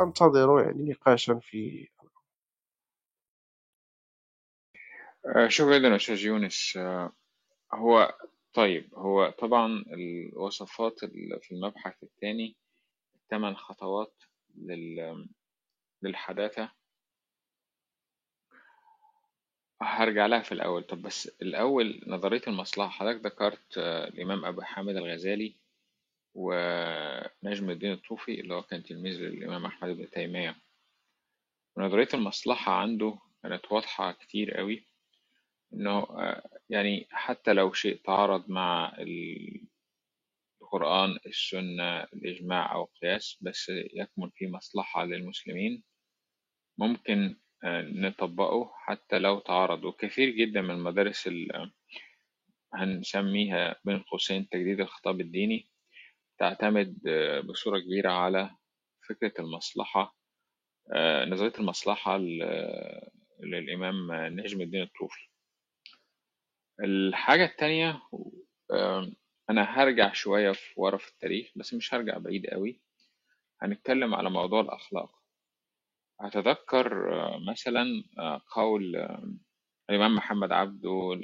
أنتظر يعني نقاشا في آه، شكرا جدا أستاذ يونس آه، هو طيب هو طبعا الوصفات ال- في المبحث الثاني ثمان خطوات للحداثة. هرجع لها في الأول. طب بس الأول نظرية المصلحة. حضرتك ذكرت آه، الإمام أبو حامد الغزالي ونجم الدين الطوفي اللي هو كان تلميذ للإمام أحمد بن تيمية. ونظرية المصلحة عنده كانت واضحة كتير قوي إنه آه، يعني حتى لو شيء تعارض مع القرآن السنة الإجماع أو القياس بس يكمن فيه مصلحة للمسلمين. ممكن آه، نطبقه حتى لو تعارض وكثير جدا من المدارس ال- هنسميها بين قوسين تجديد الخطاب الديني. تعتمد آه، بصورة كبيرة على فكرة المصلحة آه، نظرية المصلحة للإمام نجم الدين الطوفي. الحاجة التانية أنا هرجع شوية في ورا في التاريخ بس مش هرجع بعيد قوي هنتكلم على موضوع الأخلاق. هتذكر آه، مثلا آه، قول آه، الإمام محمد عبده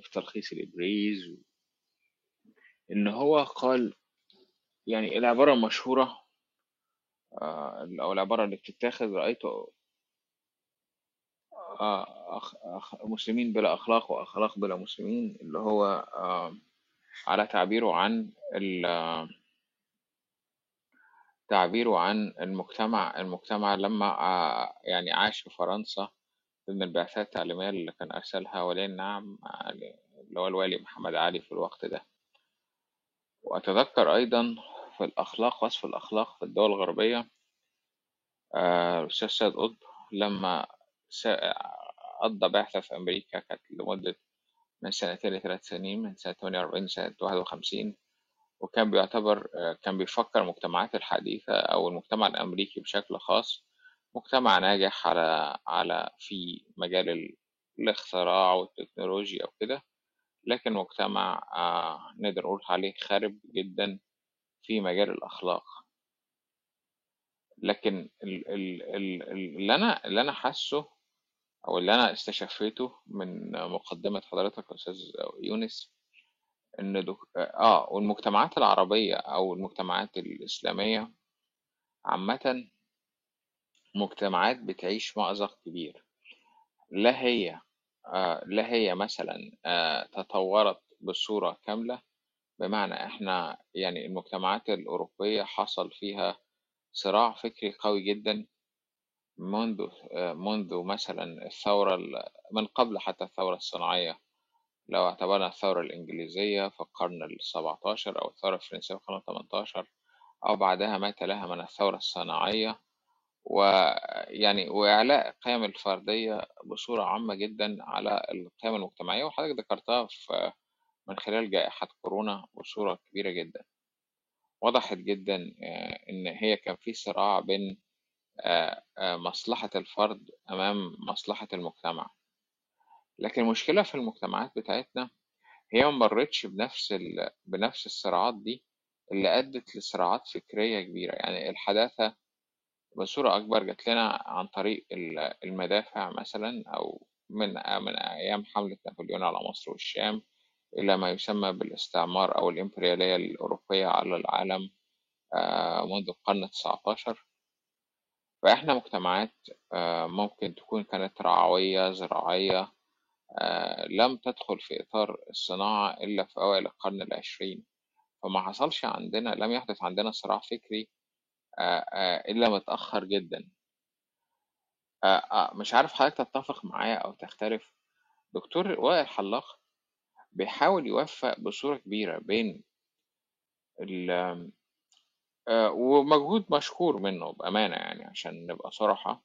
في تلخيص الإبريز إن هو قال يعني العبارة المشهورة أو العبارة اللي بتتاخد رأيت أخ أخ مسلمين بلا أخلاق وأخلاق بلا مسلمين اللي هو آه، على تعبيره عن تعبيره عن المجتمع المجتمع لما ع- يعني عاش في فرنسا ضمن البعثات التعليمية اللي كان أرسلها ولي النعم اللي هو الوالي محمد علي في الوقت ده. وأتذكر أيضا في الأخلاق وصف الأخلاق في الدول الغربية آه، الأستاذ سيد قطب لما قضى بعثة في أمريكا كانت لمدة من سنتين لثلاث سنين من سنة 48 لسنة 51 وكان بيعتبر كان بيفكر المجتمعات الحديثة أو المجتمع الأمريكي بشكل خاص مجتمع ناجح على على في مجال ال- الاختراع والتكنولوجيا أو كده لكن مجتمع آه، نقدر نقول عليه خارب جدا في مجال الأخلاق. لكن ال- ال- ال- ال- اللي أنا اللي أنا حاسه أو اللي أنا استشفيته من مقدمة حضرتك أستاذ يونس إن دك... آه والمجتمعات العربية أو المجتمعات الإسلامية عامة مجتمعات بتعيش مأزق كبير. لا هي آه لا هي مثلا آه تطورت بصورة كاملة بمعنى إحنا يعني المجتمعات الأوروبية حصل فيها صراع فكري قوي جدا منذ منذ مثلا الثورة ال- من قبل حتى الثورة الصناعية. لو اعتبرنا الثورة الإنجليزية في القرن السبعتاشر أو الثورة الفرنسية في القرن الثمنتاشر أو بعدها ما تلاها من الثورة الصناعية. ويعني وإعلاء القيم الفردية بصورة عامة جدا على القيم المجتمعية وحضرتك ذكرتها في من خلال جائحة كورونا بصورة كبيرة جدا. وضحت جدا آه، إن هي كان في صراع بين مصلحة الفرد أمام مصلحة المجتمع. لكن المشكلة في المجتمعات بتاعتنا هي ما مرتش بنفس ال... بنفس الصراعات دي اللي أدت لصراعات فكرية كبيرة. يعني الحداثة بصورة أكبر جات لنا عن طريق ال- المدافع مثلا أو من من أيام حملة نابليون على مصر والشام إلى ما يسمى بالاستعمار أو الإمبريالية الأوروبية على العالم آه، منذ القرن التسعتاشر. فإحنا مجتمعات آه، ممكن تكون كانت رعوية زراعية آه، لم تدخل في إطار الصناعة إلا في أوائل القرن العشرين. فما حصلش عندنا لم يحدث عندنا صراع فكري آه، إلا متأخر جدا. مش عارف حضرتك تتفق معايا أو تختلف. دكتور وائل حلاق بيحاول يوفق بصورة كبيرة بين ومجهود مشكور منه بأمانة يعني عشان نبقى صراحة.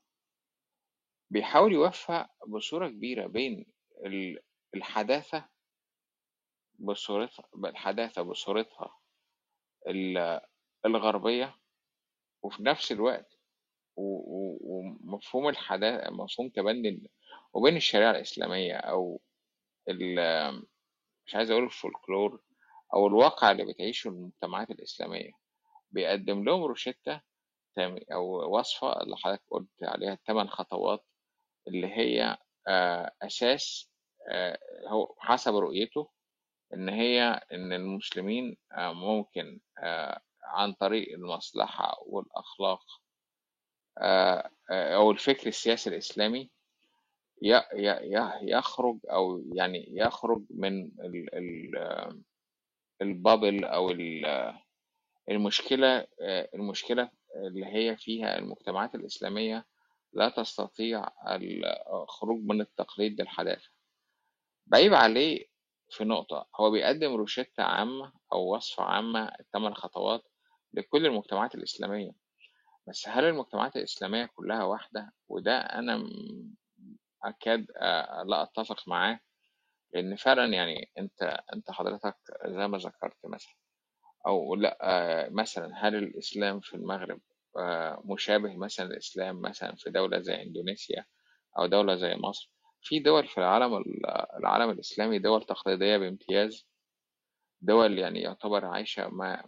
بيحاول يوفق بصورة كبيرة بين ال- الحداثة بصورتها الحداثة بصورتها ال- الغربية وفي نفس الوقت ومفهوم الحداثة مفهوم تبني وبين الشريعة الإسلامية أو مش عايز أقول الفولكلور أو الواقع اللي بتعيشه المجتمعات الإسلامية. بيقدم لهم روشتة أو وصفة اللي حضرتك قلت عليها الثمان خطوات اللي هي آه، أساس آه، هو حسب رؤيته إن هي إن المسلمين آه، ممكن عن طريق المصلحة والأخلاق أو الفكر السياسي الإسلامي يخرج أو يعني يخرج من ال- ال- البابل أو ال- المشكلة آه، المشكلة اللي هي فيها المجتمعات الإسلامية لا تستطيع الخروج من التقليد للحداثة. بعيب عليه في نقطة هو بيقدم روشتة عامة أو وصفة عامة الثمان خطوات لكل المجتمعات الإسلامية. بس هل المجتمعات الإسلامية كلها واحدة؟ وده أنا أكاد آه، لا أتفق معاه لأن فعلا يعني أنت أنت حضرتك زي ما ذكرت مثلا. أو لأ مثلا هل الإسلام في المغرب آه، مشابه مثلا الإسلام مثلا في دولة زي إندونيسيا أو دولة زي مصر؟ في دول في العالم ال- العالم الإسلامي دول تقليدية بامتياز دول يعني يعتبر عايشة ما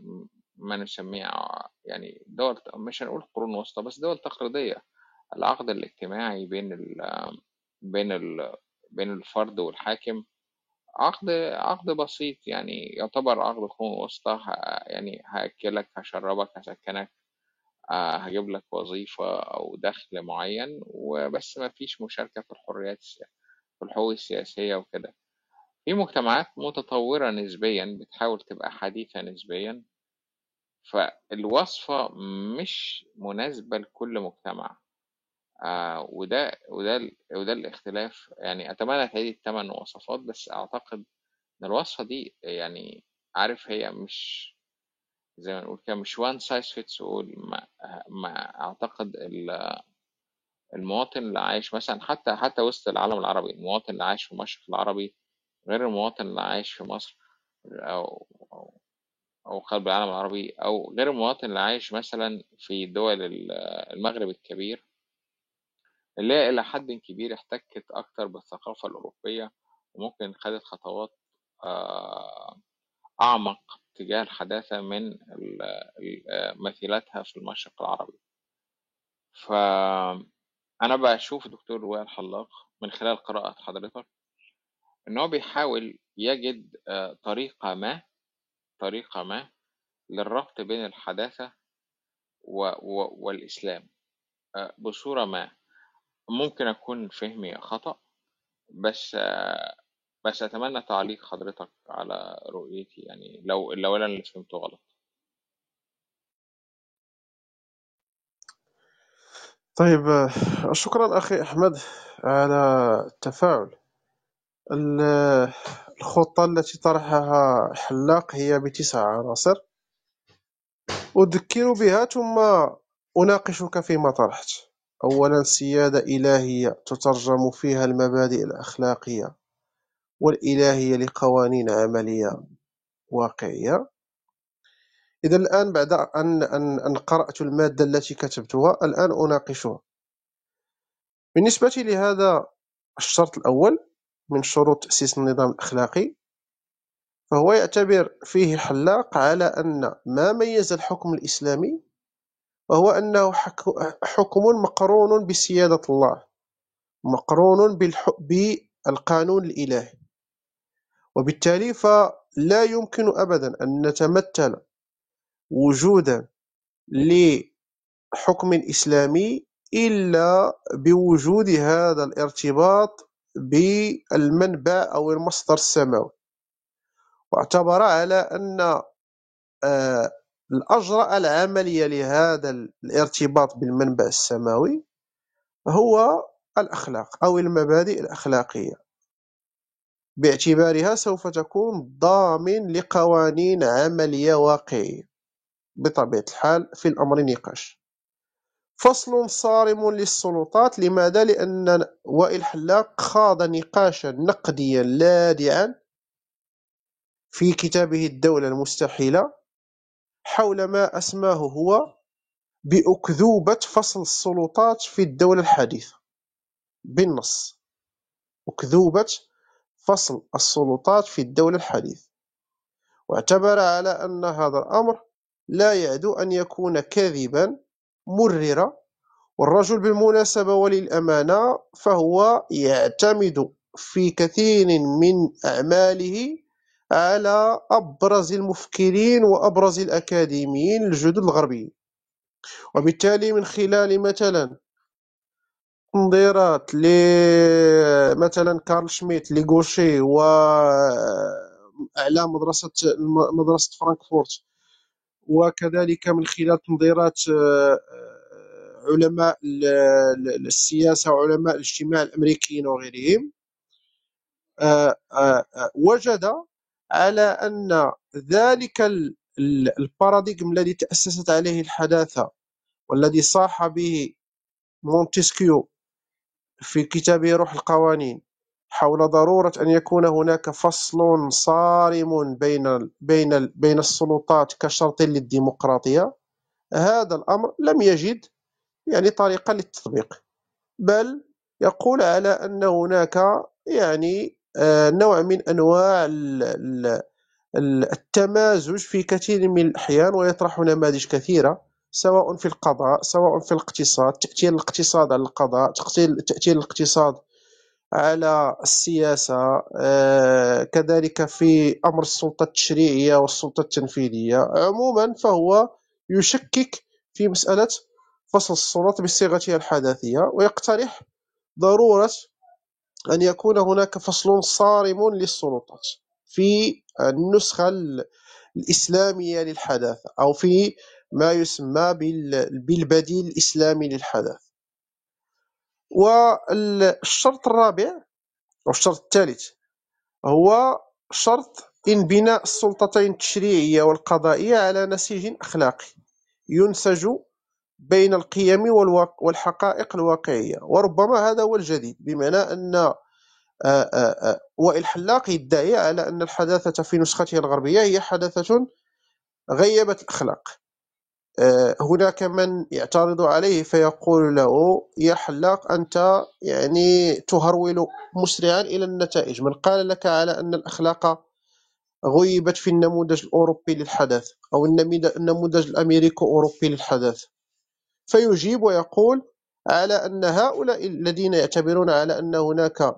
ما نسميه ع- يعني دول مش هنقول قرون وسطى بس دول تقليدية. العقد الاجتماعي بين ال بين ال بين الفرد والحاكم عقد عقد بسيط يعني يعتبر عقد قرون وسطى يعني هأكلك هشربك هسكنك آه، هجيب لك وظيفة أو دخل معين وبس ما فيش مشاركة في الحريات في الحقوق السياسية وكده. في مجتمعات متطورة نسبيا بتحاول تبقى حديثة نسبيا فالوصفة مش مناسبة لكل مجتمع. آه وده وده وده الاختلاف يعني أتمنى تعيد الثمان وصفات بس أعتقد إن الوصفة دي يعني عارف هي مش زي ما نقول كده مش one size fits all ما, ما أعتقد ال- المواطن اللي عايش مثلا حتى حتى وسط العالم العربي المواطن اللي عايش في المشرق العربي غير المواطن اللي عايش في مصر أو أو أو قلب العالم العربي أو غير المواطن اللي عايش مثلا في دول ال- المغرب الكبير. اللي هي إلى حد كبير احتكت أكتر بالثقافة الأوروبية وممكن خدت خطوات آه، أعمق تجاه الحداثة من مثيلاتها في المشرق العربي. فأنا بشوف دكتور وائل حلاق من خلال قراءة حضرتك إن هو بيحاول يجد آه، طريقة ما طريقة ما للربط بين الحداثة والإسلام آه، بصورة ما. ممكن أكون فهمي خطأ بس بس أتمنى تعليق حضرتك على رؤيتي يعني لو لو أنا اللي فهمته غلط. طيب شكرا أخي أحمد على التفاعل. ال- الخطة التي طرحها حلاق هي بتسع عناصر. أذكر بها ثم أناقشك فيما طرحت. أولا سيادة إلهية تترجم فيها المبادئ الأخلاقية والإلهية لقوانين عملية واقعية. إذا الآن بعد أن, أن, قرأت المادة التي كتبتها الآن أناقشها. بالنسبة لهذا الشرط الأول من شروط تأسيس النظام الأخلاقي فهو يعتبر فيه حلاق على أن ما ميز الحكم الإسلامي وهو أنه حك- حكم مقرون بسيادة الله مقرون بالقانون الإلهي. وبالتالي فلا يمكن أبدا أن نتمثل وجودا لحكم إسلامي إلا بوجود هذا الارتباط بالمنبع أو المصدر السماوي. واعتبر على أن الأجرأ العملية لهذا الارتباط بالمنبع السماوي هو الأخلاق أو المبادئ الأخلاقية باعتبارها سوف تكون ضامن لقوانين عملية واقعية بطبيعة الحال في الأمر نقاش فصل صارم للسلطات لماذا؟ لأن وائل حلاق خاض نقاشا نقديا لاذعا في كتابه الدولة المستحيلة حول ما أسماه هو بأكذوبة فصل السلطات في الدولة الحديثة. بالنص. أكذوبة فصل السلطات في الدولة الحديثة. واعتبر على أن هذا الأمر لا يعدو أن يكون كاذبا مررا والرجل بالمناسبة وللأمانة فهو يعتمد في كثير من أعماله على أبرز المفكرين وأبرز الأكاديميين الجدد الغربيين وبالتالي من خلال مثلا تنظيرات ل مثلا كارل شميت ليغوشي و أعلام مدرسة مدرسة فرانكفورت. وكذلك من خلال تنظيرات آه، علماء السياسة وعلماء الاجتماع الأمريكيين وغيرهم. آه، آه، وجد على أن ذلك ال paradigm الذي تأسست عليه الحداثة والذي صاح به مونتسكيو في كتابه روح القوانين حول ضرورة أن يكون هناك فصل صارم بين بين بين السلطات كشرط للديمقراطية هذا الأمر لم يجد يعني طريقة للتطبيق بل يقول على أن هناك يعني نوع من أنواع التمازج في كثير من الأحيان ويطرح نماذج كثيرة سواء في القضاء سواء في الاقتصاد تأثير الاقتصاد على القضاء تأثير الاقتصاد على السياسة آه، كذلك في أمر السلطة التشريعية والسلطة التنفيذية. عموما فهو يشكك في مسألة فصل السلطات بصيغتها الحداثية ويقترح ضرورة أن يكون هناك فصل صارم للسلطات في النسخة الإسلامية للحداثة أو في ما يسمى بالبديل الإسلامي للحداثة. والشرط الرابع أو الشرط الثالث هو شرط انبناء السلطتين التشريعية والقضائية على نسيج أخلاقي ينسج بين القيم والحقائق الواقعية. وربما هذا هو الجديد بمعنى أن وائل حلاق يدعي على أن الحداثة في نسخته الغربية هي حداثة غيبت الأخلاق. هناك من يعترض عليه فيقول له يا حلاق أنت يعني تهرول مسرعا إلى النتائج. من قال لك على أن الأخلاق غيبت في النموذج الأوروبي للحداثة أو النموذج الأمريكي أوروبي للحداثة فيجيب ويقول على أن هؤلاء الذين يعتبرون على أن هناك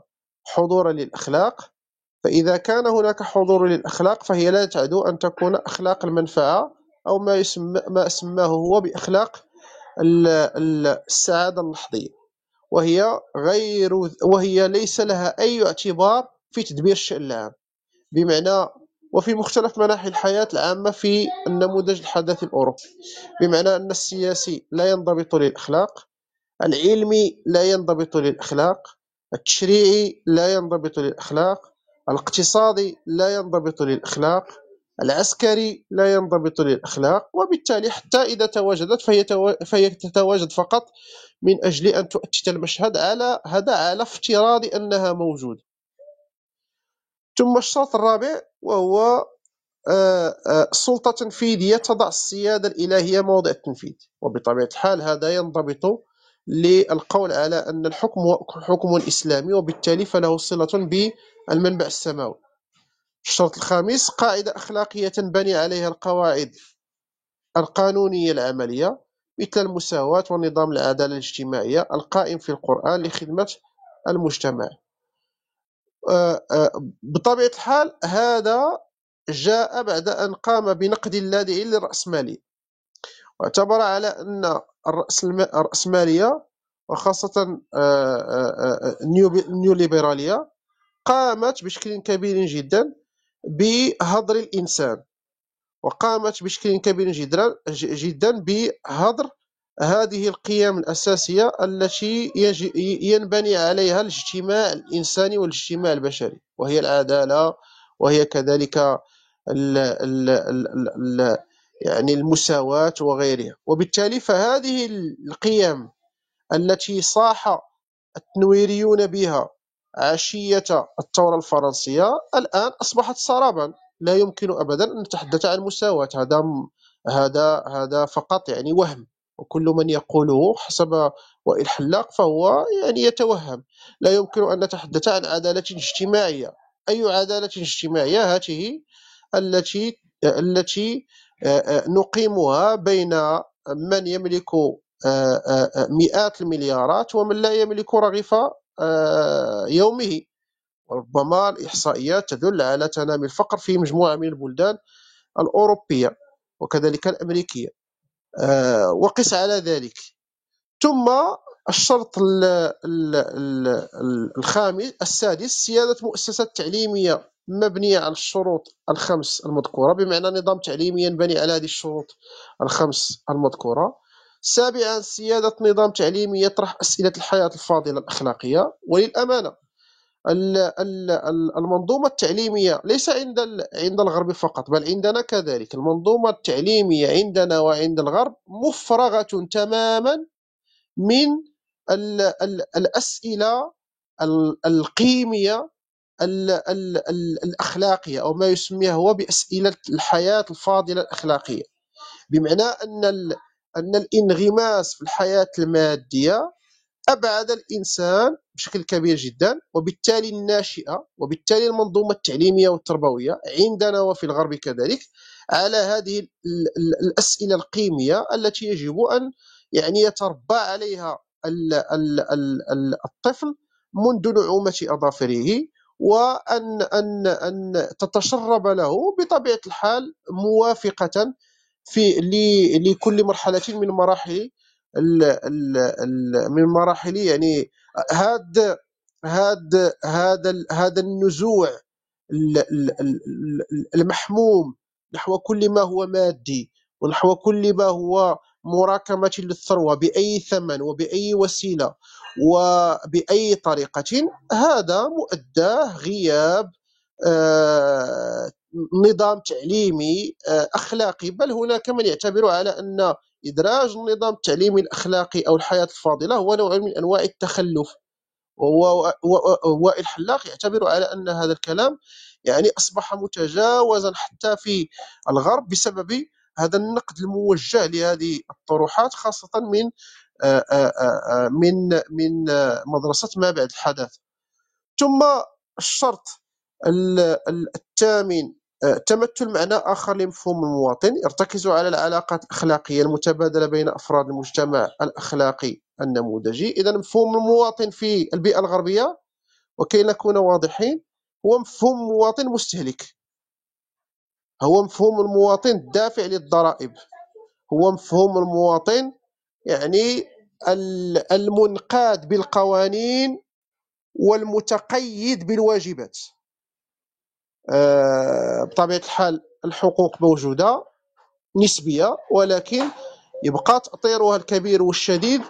حضور للأخلاق فإذا كان هناك حضور للأخلاق فهي لا تعدو أن تكون أخلاق المنفعة أو ما يسمى ما سماه هو بأخلاق السعادة اللحظية. وهي غير وهي ليس لها أي اعتبار في تدبير الشأن العام. بمعنى وفي مختلف مناحي الحياة العامة في النموذج الحداثي الأوروبي بمعنى أن السياسي لا ينضبط للأخلاق العلمي لا ينضبط للأخلاق التشريعي لا ينضبط للأخلاق الاقتصادي لا ينضبط للأخلاق العسكري لا ينضبط للأخلاق وبالتالي حتى إذا تواجدت فهي, فهي تتواجد فقط من أجل أن تؤتت المشهد على هذا على افتراض أنها موجودة. ثم الشرط الرابع وهو آه، آه، سلطة تنفيذية تضع السيادة الإلهية موضع التنفيذ. وبطبيعة الحال هذا ينضبط للقول على أن الحكم هو حكم إسلامي وبالتالي فله صلة بالمنبع السماوي. الشرط الخامس قاعدة أخلاقية تنبني عليها القواعد القانونية العملية مثل المساواة ونظام العدالة الاجتماعية القائم في القرآن لخدمة المجتمع. آه، آه، بطبيعة الحال هذا جاء بعد أن قام بنقد اللاذعي للرأسمالية واعتبر على أن الرأسمالية وخاصة النيو ليبرالية قامت بشكل كبير جدا بهضر الإنسان. وقامت بشكل كبير جدا جدا بهضر هذه القيم الأساسية التي ينبني عليها الاجتماع الإنساني والاجتماع البشري وهي العدالة وهي كذلك ال ال ال ال يعني المساواة وغيرها. وبالتالي فهذه القيم التي صاح التنويريون بها عشية الثورة الفرنسية الآن أصبحت سرابا لا يمكن أبدا أن نتحدث عن مساواة. هذا هذا هذا فقط يعني وهم. وكل من يقوله حسب وائل حلاق فهو يعني يتوهم. لا يمكن أن نتحدث عن عدالة اجتماعية. أي عدالة اجتماعية؟ هذه التي التي نقيمها بين من يملك مئات المليارات ومن لا يملك رغيف يومه. وربما الإحصائيات تدل على تنامي الفقر في مجموعة من البلدان الأوروبية وكذلك الأمريكية. وقس على ذلك. ثم الشرط الخامس السادس سيادة مؤسسات تعليمية مبنية على الشروط الخمس المذكورة بمعنى نظام تعليمي ينبني على هذه الشروط الخمس المذكورة. سابعا سيادة نظام تعليمي يطرح أسئلة الحياة الفاضلة الأخلاقية. وللأمانة المنظومة التعليمية ليس عند عند الغرب فقط بل عندنا كذلك. المنظومة التعليمية عندنا وعند الغرب مفرغة تماما من الأسئلة القيمية الأخلاقية أو ما يسميه هو بأسئلة الحياة الفاضلة الأخلاقية. بمعنى أن أن الانغماس في الحياة المادية أبعد الإنسان بشكل كبير جدا وبالتالي الناشئة وبالتالي المنظومة التعليمية والتربوية عندنا وفي الغرب كذلك على هذه الأسئلة القيمية التي يجب أن يعني يتربى عليها الطفل منذ نعومة أظافره وأن أن أن تتشرب له بطبيعة الحال موافقة في لكل مرحلة من مراحل ال ال ال من مراحل يعني هذا هذا هذا هذا النزوع المحموم نحو كل ما هو مادي ونحو كل ما هو مراكمة للثروة بأي ثمن وبأي وسيلة وبأي طريقة هذا مؤداه غياب آه، نظام تعليمي آه، أخلاقي. بل هناك من يعتبر على أن إدراج النظام التعليمي الأخلاقي أو الحياة الفاضلة هو نوع من أنواع التخلف. وهو الحلاق يعتبر على أن هذا الكلام يعني أصبح متجاوزا حتى في الغرب بسبب هذا النقد الموجه لهذه الطروحات خاصة من آه، آه، من من مدرسة ما بعد الحداث ثم الشرط الثامن تمثل معنى آخر لمفهوم المواطن يرتكز على العلاقات الأخلاقية المتبادلة بين أفراد المجتمع الأخلاقي النموذجي. إذا مفهوم المواطن في البيئة الغربية وكي نكون واضحين هو مفهوم مواطن مستهلك. هو مفهوم المواطن الدافع للضرائب. هو مفهوم المواطن يعني المنقاد بالقوانين والمتقيد بالواجبات. آه، بطبيعة الحال الحقوق موجودة نسبية ولكن يبقى تأطيرها الكبير والشديد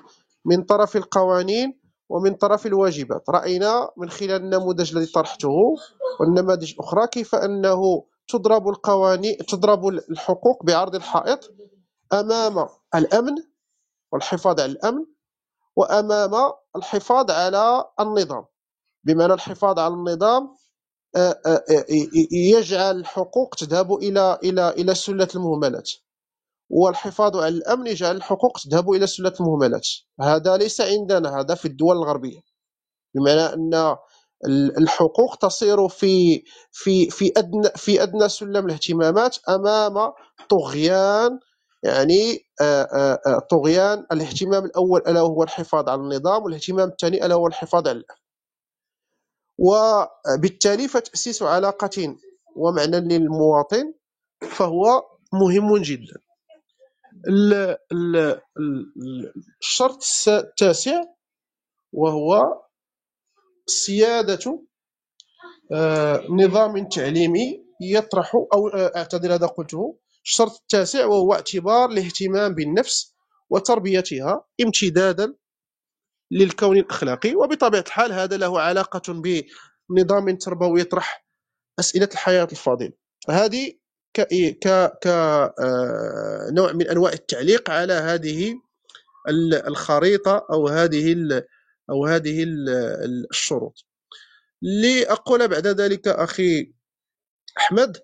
من طرف القوانين ومن طرف الواجبات. رأينا من خلال النموذج الذي طرحته والنماذج الأخرى كيف أنه تضرب القوانين تضرب الحقوق بعرض الحائط أمام الأمن والحفاظ على الأمن وأمام الحفاظ على النظام. بمعنى الحفاظ على النظام يجعل الحقوق تذهب إلى إلى إلى سلة المهملات. والحفاظ على الأمن يجعل الحقوق تذهب إلى سلة المهملات. هذا ليس عندنا هذا في الدول الغربية. بمعنى أن الحقوق تصير في في في أدنى في أدنى سلم الاهتمامات أمام طغيان يعني طغيان الاهتمام الأول ألا وهو الحفاظ على النظام والاهتمام الثاني ألا هو الحفاظ على الأمن. وبالتالي فتأسيس علاقه ومعنى للمواطن فهو مهم جدا. الشرط التاسع وهو سيادة آه، نظام تعليمي يطرح أو آه، أعتذر هذا قلته. الشرط التاسع وهو اعتبار الاهتمام بالنفس وتربيتها امتدادا للكون الأخلاقي وبطبيعة الحال هذا له علاقة بنظام تربوي يطرح أسئلة الحياة الفاضلة هذه ك ك آه، نوع من أنواع التعليق على هذه الخريطة أو هذه أو هذه الشروط. لأقول بعد ذلك أخي أحمد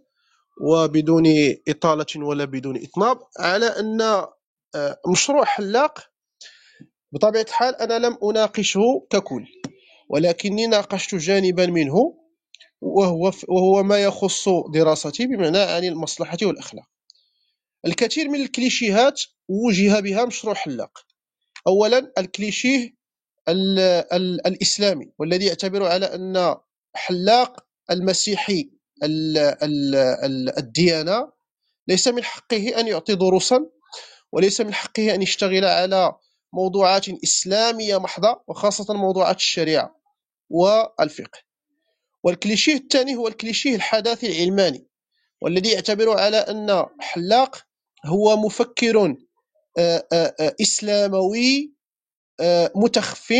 وبدون إطالة ولا بدون إطناب على أن آه، مشروع حلاق بطبيعة الحال أنا لم أناقشه ككل ولكني ناقشت جانبا منه وهو وهو ما يخص دراستي بمعنى عن المصلحة والأخلاق. الكثير من الكليشيهات وجه بها مشروع حلاق. أولا الكليشيه ال ال الإسلامي والذي يعتبر على أن حلاق المسيحي ال ال ال الديانة ليس من حقه أن يعطي دروسا وليس من حقه أن يشتغل على موضوعات إسلامية محضة وخاصة موضوعات الشريعة والفقه. والكليشيه الثاني هو الكليشيه الحداثي العلماني والذي يعتبر على أن حلاق هو مفكر آه، آه، آه، إسلاموي متخف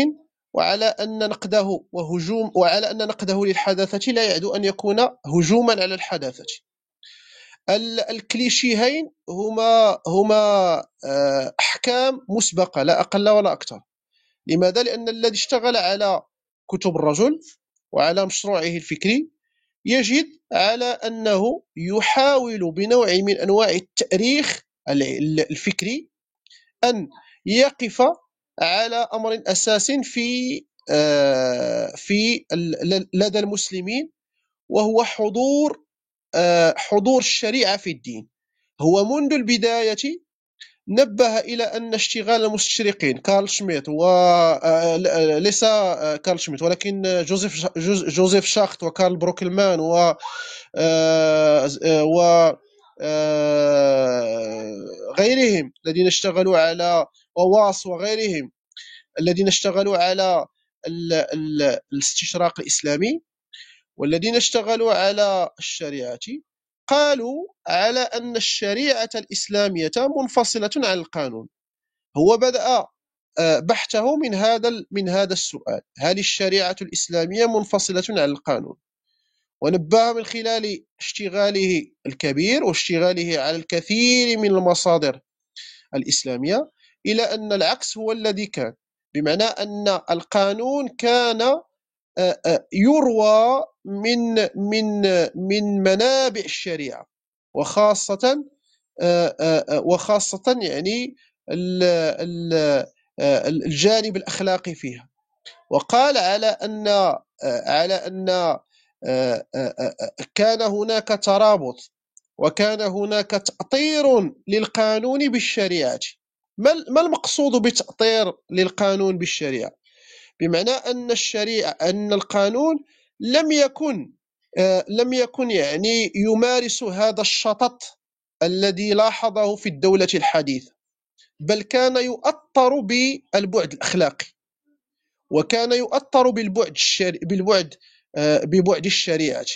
وعلى أن نقده وهجوم وعلى أن نقده للحداثة لا يعد أن يكون هجوما على الحداثة. الكليشيهين هما هما أحكام مسبقة لا أقل ولا أكثر لماذا؟ لأن الذي اشتغل على كتب الرجل وعلى مشروعه الفكري يجد على أنه يحاول بنوع من أنواع التأريخ الفكري أن يقف على أمر أساس في آه، في لدى المسلمين وهو حضور آه، حضور الشريعة في الدين. هو منذ البداية نبه إلى أن اشتغال المستشرقين كارل شميت وليس آه، كارل شميت ولكن جوزيف جوزيف شاخت وكارل بروكلمان و و غيرهم الذين اشتغلوا على وواس وغيرهم الذين اشتغلوا على الاستشراق الإسلامي. والذين اشتغلوا على الشريعة قالوا على أن الشريعة الإسلامية منفصلة عن القانون. هو بدأ آه، بحثه من هذا من هذا السؤال. هل الشريعة الإسلامية منفصلة عن القانون؟ ونبه من خلال اشتغاله الكبير واشتغاله على الكثير من المصادر الإسلامية إلى أن العكس هو الذي كان. بمعنى أن القانون كان يروى من من من منابع الشريعة وخاصة آه، وخاصة يعني الجانب الأخلاقي فيها. وقال على أن على أن كان هناك ترابط وكان هناك تأطير للقانون بالشريعة. ما المقصود بتأطير للقانون بالشريعة؟ بمعنى أن الشريعة أن القانون لم يكن آه، لم يكن يعني يمارس هذا الشطط الذي لاحظه في الدولة الحديثة بل كان يؤطر بالبعد الأخلاقي وكان يؤطر بالبعد الشري... بالبعد آه، ببعد الشريعة.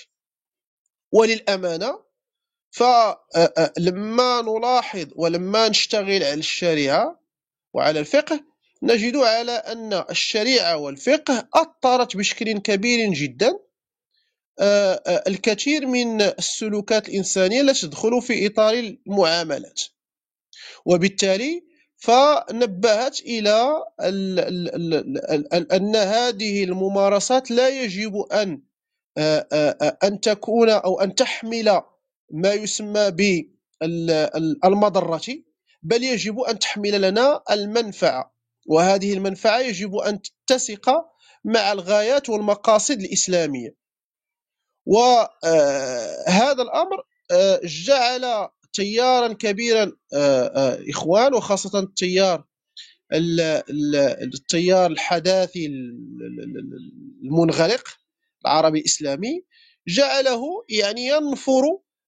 وللأمانة فلما نلاحظ ولما نشتغل على الشريعة وعلى الفقه نجد على أن الشريعة والفقه أثرت بشكل كبير جدا. الكثير من السلوكات الإنسانية التي تدخل في إطار المعاملات. وبالتالي فنبهت إلى أن هذه الممارسات لا يجب أن أن تكون أو أن تحمل ما يسمى بالمضرة بل يجب أن تحمل لنا المنفعة. وهذه المنفعة يجب أن تتسق مع الغايات والمقاصد الإسلامية. وهذا الأمر آه، جعل تيارا كبيرا آه، آه، إخوان وخاصة التيار التيار الحداثي المنغلق العربي الإسلامي جعله يعني ينفر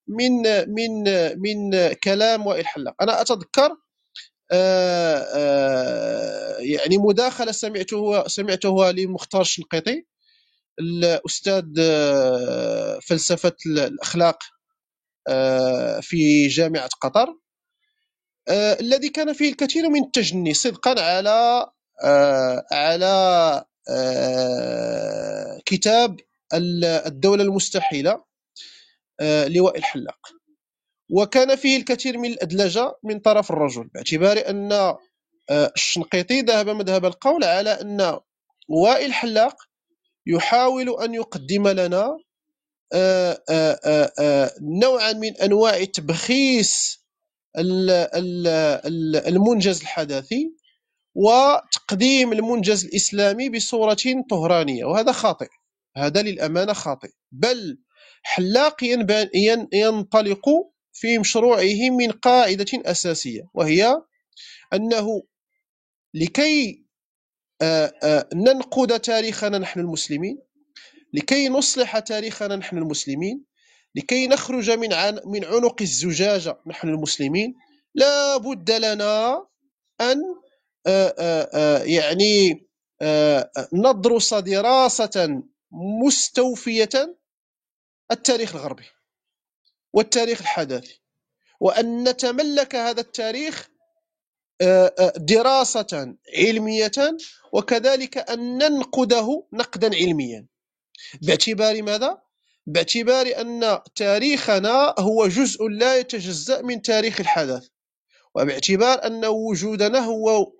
من من من كلام وائل حلاق أنا أتذكر آه، آه، يعني مداخلة سمعته سمعتها لمختار الشنقيطي الأستاذ آه، فلسفة الأخلاق في جامعة قطر الذي كان فيه الكثير من التجني صدقا على على كتاب الدولة المستحيلة لواء الحلاق. وكان فيه الكثير من الأدلجة من طرف الرجل باعتبار أن آه، الشنقيطي ذهب مذهب القول على أن وائل الحلاق يحاول أن يقدم لنا آه، آه، نوعا من أنواع تبخيس المنجز الحداثي وتقديم المنجز الإسلامي بصورة طهرانية وهذا خاطئ هذا للأمانة خاطئ بل حلاق ينطلق في مشروعه من قاعدة أساسية وهي أنه لكي آه، آه، ننقد تاريخنا نحن المسلمين لكي نصلح تاريخنا نحن المسلمين لكي نخرج من من عنق الزجاجة نحن المسلمين لا بد لنا أن آه، يعني ندرس دراسة مستوفية التاريخ الغربي. والتاريخ الحداثي. وأن نتملك هذا التاريخ آه، آه، دراسة علمية وكذلك أن ننقده نقدا علميا. باعتبار ماذا؟ باعتبار أن تاريخنا هو جزء لا يتجزأ من تاريخ الحدث وباعتبار أن وجودنا هو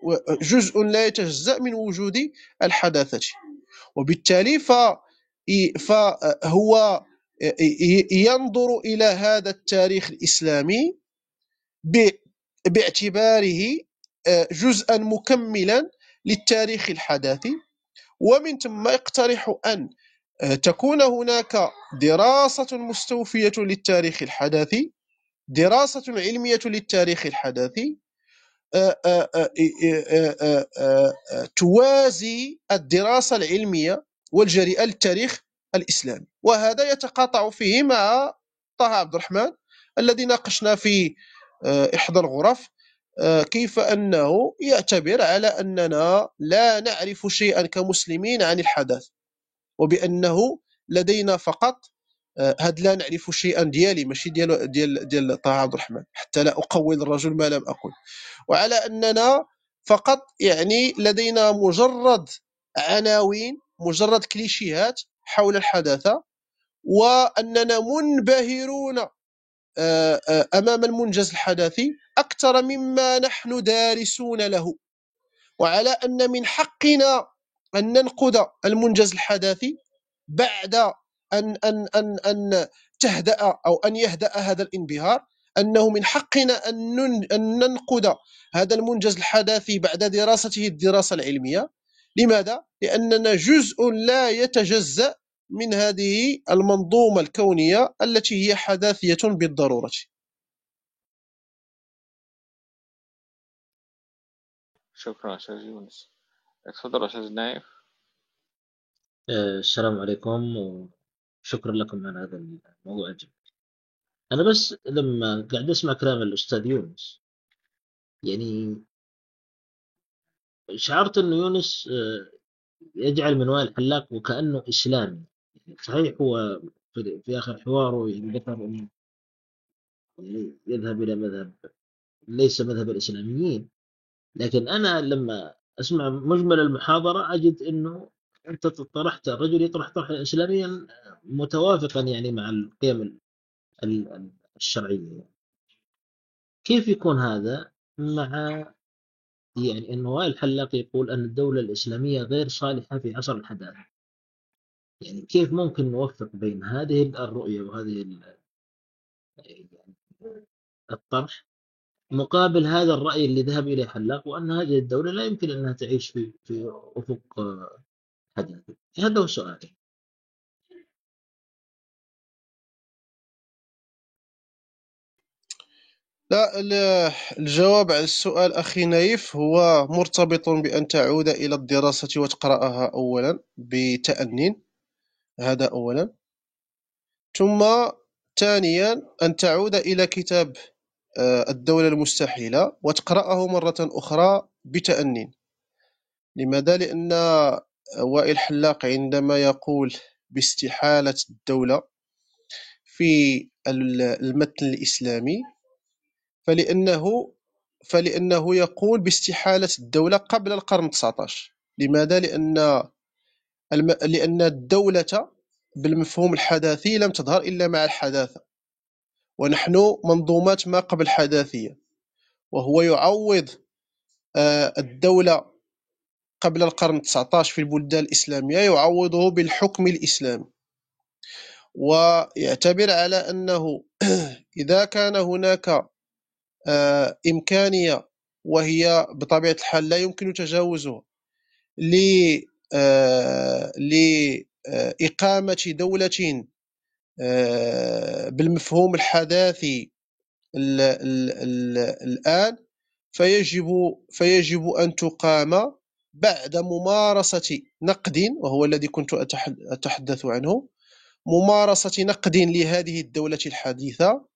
جزء لا يتجزأ من وجود الحداثة. وبالتالي فهو ينظر إلى هذا التاريخ الإسلامي باعتباره آه، جزءا مكملا للتاريخ الحداثي. ومن ثم يقترح أن آه، تكون هناك دراسة مستوفية للتاريخ الحداثي دراسة علمية للتاريخ الحداثي آه، توازي الدراسة العلمية والجريئة للتاريخ الإسلامي وهذا يتقاطع فيه مع طه عبد الرحمن الذي ناقشنا في إحدى الغرف كيف أنه يعتبر على أننا لا نعرف شيئا كمسلمين عن الحدث وبأنه لدينا فقط هاد لا نعرف شيئا ديالي ماشي ديال ديال ديال طه عبد الرحمن حتى لا أقول الرجل ما لم أقل. وعلى أننا فقط يعني لدينا مجرد عناوين مجرد كليشيهات حول الحداثة وأننا منبهرون آه، آه، أمام المنجز الحداثي أكثر مما نحن دارسون له. وعلى أن من حقنا أن ننقد المنجز الحداثي بعد أن أن أن أن تهدأ أو أن يهدأ هذا الانبهار أنه من حقنا أن ننقد هذا المنجز الحداثي بعد دراسته الدراسة العلمية. لماذا؟ لأننا جزء لا يتجزأ من هذه المنظومة الكونية التي هي حداثية بالضرورة. شكرا أستاذ يونس. تفضل أستاذ نايف. آه، السلام عليكم وشكرا لكم على هذا الموضوع الجميل. أنا بس لما قاعد أسمع كلام الأستاذ يونس يعني شعرت أنه يونس آه، يجعل من وائل الحلاق وكأنه إسلامي. صحيح هو في, آخر حواره ذكر يعني يذهب إلى مذهب ليس مذهب الإسلاميين. لكن أنا لما أسمع مجمل المحاضرة أجد أنه أنت طرحت الرجل يطرح طرحا إسلاميا متوافقا يعني مع القيم الشرعية. كيف يكون هذا مع يعني أنه وائل الحلاق يقول أن الدولة الإسلامية غير صالحة في عصر الحداثة يعني كيف ممكن نوفق بين هذه الرؤية وهذه يعني الطرح مقابل هذا الرأي اللي ذهب إليه حلاق وأن هذه الدولة لا يمكن أنها تعيش في في أفق حداثي هذا هو سؤالي. لا الجواب على السؤال أخي نايف هو مرتبط بأن تعود إلى الدراسة وتقرأها أولا بتأنٍ هذا أولا. ثم ثانيا أن تعود إلى كتاب آه، الدولة المستحيلة وتقرأه مرة أخرى بتأني لماذا؟ لأن وائل حلاق عندما يقول باستحالة الدولة في المتن الإسلامي فلأنه فلأنه يقول باستحالة الدولة قبل القرن 19 لماذا؟ لأن الم... لأن الدولة بالمفهوم الحداثي لم تظهر إلا مع الحداثة. ونحن منظومات ما قبل حداثية وهو يعوض آه، الدولة قبل القرن 19 في البلدان الإسلامية يعوضه بالحكم الإسلامي. ويعتبر على أنه إذا كان هناك إمكانية وهي بطبيعة الحال لا يمكن تجاوزها ل- آه، لإقامة دولة آه، بالمفهوم الحداثي ال- ال- ال- الآن فيجب فيجب أن تقام بعد ممارسة نقد وهو الذي كنت أتحد- أتحدث عنه ممارسة نقد لهذه الدولة الحديثة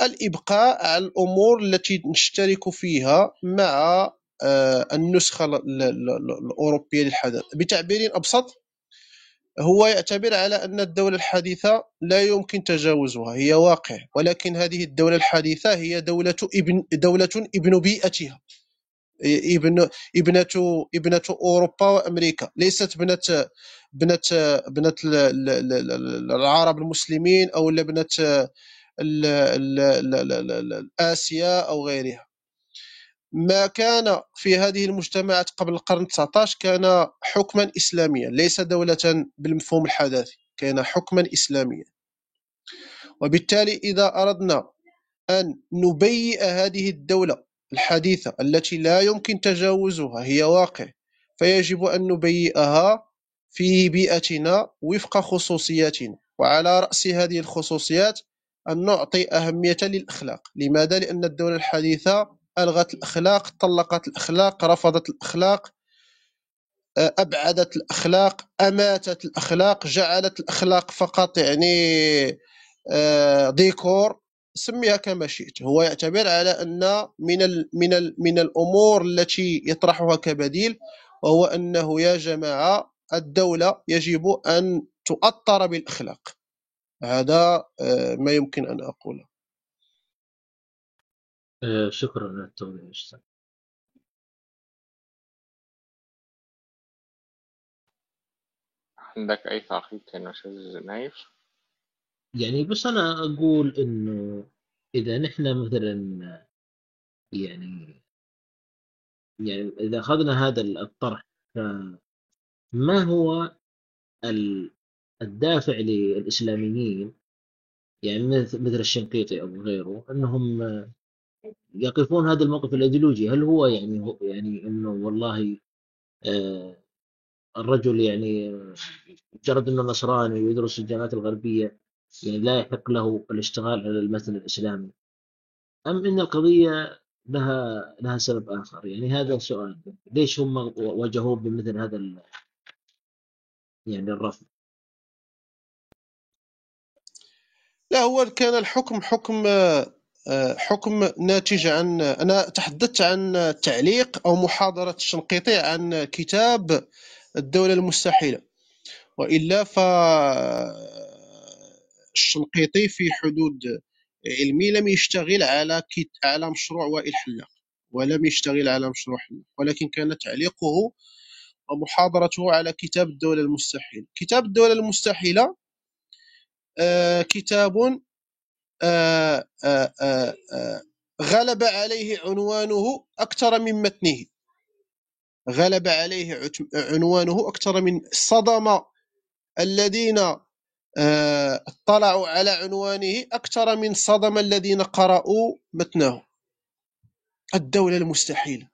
والإبقاء على الأمور التي نشترك فيها مع آه، النسخة ال- ال- ال- الأوروبية للحدث. بتعبير أبسط هو يعتبر على أن الدولة الحديثة لا يمكن تجاوزها هي واقع. ولكن هذه الدولة الحديثة هي دولة ابن دولة ابن بيئتها. ابن ابنة ابنة أوروبا وأمريكا. ليست ال- ال- ال- العرب المسلمين أو ابنة ال- ال- ال- آسيا أو غيرها. ما كان في هذه المجتمعات قبل القرن 19 كان حكما إسلاميا ليس دولة بالمفهوم الحداثي كان حكما إسلاميا. وبالتالي إذا أردنا أن نبيئ هذه الدولة الحديثة التي لا يمكن تجاوزها هي واقع فيجب أن نبيئها في بيئتنا وفق خصوصياتنا. وعلى رأس هذه الخصوصيات أن نعطي أهمية للأخلاق. لماذا؟ لأن الدولة الحديثة ألغت الأخلاق طلقت الأخلاق رفضت الأخلاق آه، أبعدت الأخلاق أماتت الأخلاق جعلت الأخلاق فقط يعني آه، ديكور سميها كما شئت. هو يعتبر على أن من ال من ال من الأمور التي يطرحها كبديل وهو أنه يا جماعة الدولة يجب أن تؤطر بالأخلاق. هذا آه، ما يمكن أن أقوله آه، شكرا على التوضيح أستاذ عندك أي تعقيب تاني أستاذ نايف؟ يعني بس أنا أقول إنه إذا نحن مثلا يعني يعني إذا أخذنا هذا الطرح فما هو ال- الدافع للإسلاميين يعني مثل الشنقيطي أو غيره أنهم يقفون هذا الموقف الأيديولوجي. هل هو يعني هو يعني أنه والله آه، الرجل يعني مجرد أنه نصراني ويدرس الجامعات الغربية يعني لا يحق له الاشتغال على المثل الإسلامي؟ أم أن القضية لها لها سبب آخر؟ يعني هذا سؤال ليش هم واجهوه بمثل هذا يعني الرفض؟ لا هو كان الحكم حكم آه، آه، حكم ناتج عن أنا تحدثت عن تعليق أو محاضرة الشنقيطي عن كتاب الدولة المستحيلة. وإلا ف الشنقيطي في حدود علمي لم يشتغل على كت... على مشروع وائل حلاق ولم يشتغل على مشروع حلاق ولكن كان تعليقه ومحاضرته على كتاب الدولة المستحيلة. كتاب الدولة المستحيلة آه كتاب آه آه آه آه غلب عليه عنوانه أكثر من متنه. غلب عليه عنوانه أكثر من صدم الذين اطلعوا على عنوانه أكثر من صدم الذين قرأوا متنه. الدولة المستحيلة.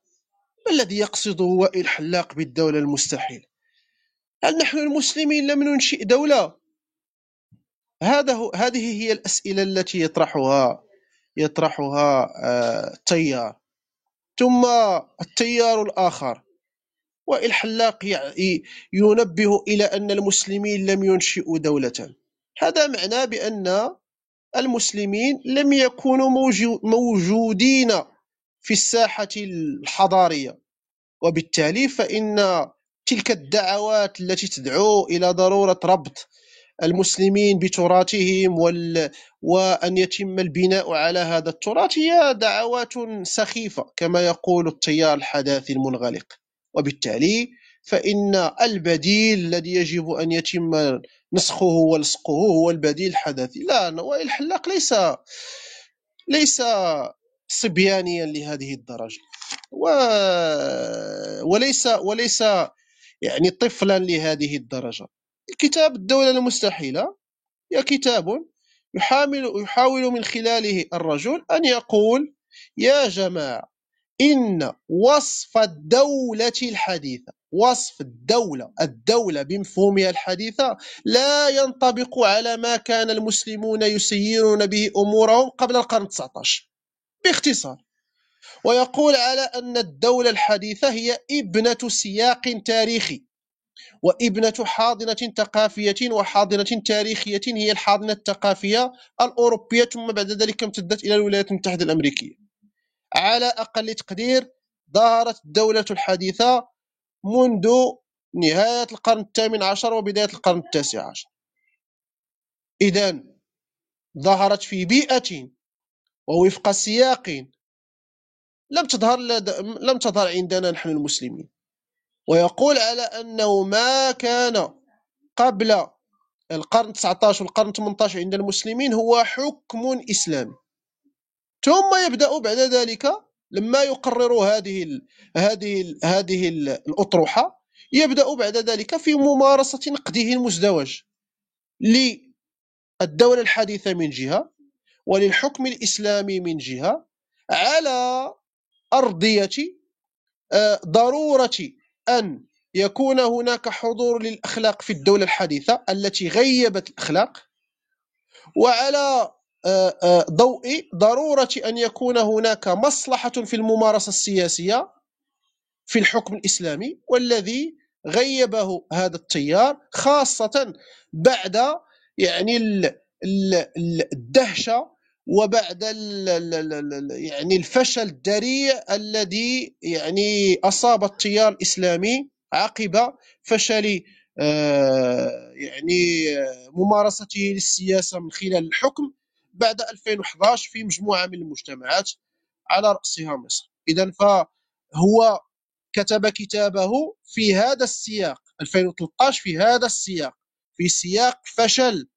ما الذي يقصده وائل حلاق بالدولة المستحيلة؟ هل نحن المسلمين لم ننشئ دولة؟ هذا هو هذه هي الأسئلة التي يطرحها يطرحها آه، التيار. ثم التيار الآخر. وائل حلاق يع- ي- ينبه إلى أن المسلمين لم ينشئوا دولة. هذا معناه بأن المسلمين لم يكونوا موجو- موجودين في الساحة الحضارية. وبالتالي فإن تلك الدعوات التي تدعو إلى ضرورة ربط المسلمين بتراثهم وال... وأن يتم البناء على هذا التراث هي دعوات سخيفة كما يقول التيار الحداثي المنغلق. وبالتالي فإن البديل الذي يجب أن يتم نسخه ولصقه هو البديل الحداثي. لا وائل الحلاق ليس ليس صبيانيا لهذه الدرجة. و... وليس وليس يعني طفلا لهذه الدرجة. كتاب الدولة المستحيلة. هي كتاب يحاول, يحاول من خلاله الرجل أن يقول يا جماعة إن وصف الدولة الحديثة وصف الدولة الدولة بمفهومها الحديثة لا ينطبق على ما كان المسلمون يسيرون به أمورهم قبل القرن 19 باختصار. ويقول على أن الدولة الحديثة هي ابنة سياق تاريخي. وإبنة حاضنة ثقافية وحاضنة تاريخية هي الحاضنة الثقافية الأوروبية ثم بعد ذلك امتدت إلى الولايات المتحدة الأمريكية. على أقل تقدير ظهرت الدولة الحديثة منذ نهاية القرن الثامن عشر وبداية القرن التاسع عشر. إذا ظهرت في بيئة ووفق سياق لم تظهر لم تظهر عندنا نحن المسلمين. ويقول على أنه ما كان قبل القرن 19 والقرن 18 عند المسلمين هو حكم إسلامي ثم يبدأ بعد ذلك لما يقرروا هذه ال هذه ال هذه ال الأطروحة يبدأ بعد ذلك في ممارسة نقده المزدوج للدولة الحديثة من جهة وللحكم الإسلامي من جهة على أرضية آه، ضرورة أن يكون هناك حضور للأخلاق في الدولة الحديثة التي غيبت الأخلاق وعلى آه، آه، ضوء ضرورة أن يكون هناك مصلحة في الممارسة السياسية في الحكم الإسلامي والذي غيبه هذا التيار خاصة بعد يعني الدهشة وبعد يعني الفشل الذريع الذي يعني أصاب التيار الإسلامي عقب فشل آه، يعني ممارسته للسياسة من خلال الحكم بعد 2011 في مجموعة من المجتمعات على رأسها مصر. إذا فهو كتب كتابه في هذا السياق 2013 في هذا السياق في سياق فشل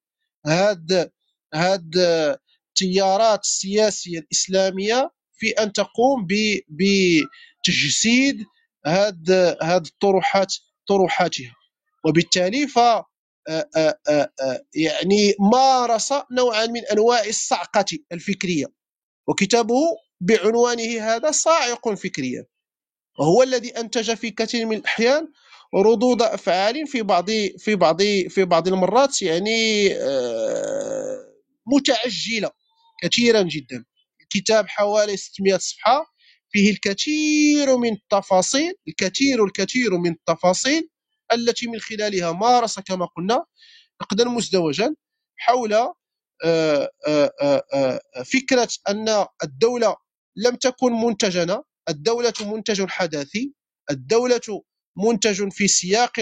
هذا هذا التيارات السياسية الإسلامية في أن تقوم بتجسيد هذه هذه الطروحات طروحاتها. وبالتالي ف يعني مارس نوعا من أنواع الصعقة الفكرية. وكتابه بعنوانه هذا صاعق فكريا. وهو الذي أنتج في كثير من الأحيان ردود أفعال في بعض في بعض في بعض المرات يعني متعجلة. كثيرا جدا. الكتاب حوالي 600 صفحة فيه الكثير من التفاصيل الكثير الكثير من التفاصيل التي من خلالها مارس كما قلنا نقدا مزدوجا حول آه، آه، آه، فكرة أن الدولة لم تكن منتجنا الدولة منتج حداثي الدولة منتج في سياق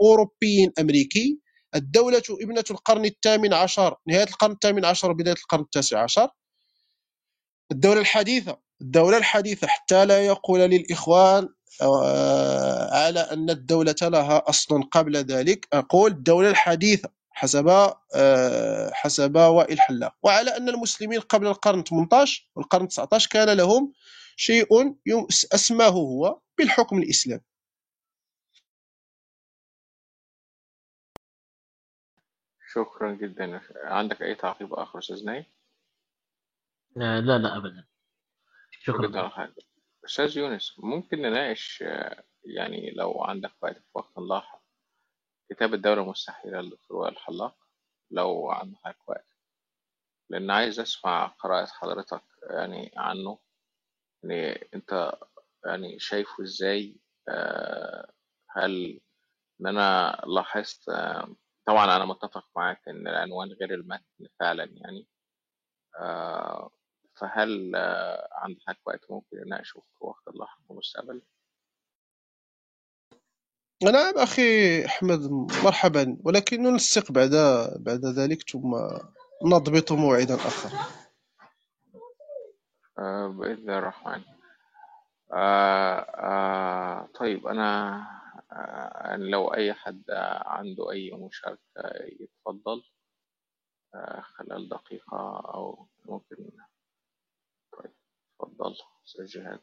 أوروبي أمريكي الدولة ابنة القرن الثامن عشر نهاية القرن الثامن عشر وبداية القرن التاسع عشر. الدولة الحديثة الدولة الحديثة حتى لا يقول للإخوان آه، على أن الدولة لها أصل قبل ذلك. أقول الدولة الحديثة حسب آه، حسب وائل حلاق. وعلى أن المسلمين قبل القرن 18 والقرن 19 كان لهم شيء أسماه هو بالحكم الإسلامي. شكرا جدا. عندك أي تعقيب آخر أستاذ نايم؟ لا لا أبدا. شكرا. جدا أستاذ يونس ممكن نناقش يعني لو عندك وقت في وقت لاحق كتاب الدولة المستحيلة للدكتور وائل الحلاق؟ لو عندك وقت. لأن عايز أسمع قراءة حضرتك يعني عنه. يعني أنت يعني شايفه إزاي؟ آه، هل إن أنا لاحظت طبعا أنا متفق معاك إن العنوان غير المتن فعلا يعني. آه، فهل آه، عندك وقت ممكن نناقشه في وقت لاحق في المستقبل؟ نعم أخي أحمد مرحبا ولكن ننسق بعد بعد ذلك ثم نضبط موعدا آخر. آه بإذن الرحمن آه آه طيب أنا لو أي حد عنده أي مشاركة يتفضل خلال دقيقة أو ممكن طيب أستاذ جهاد.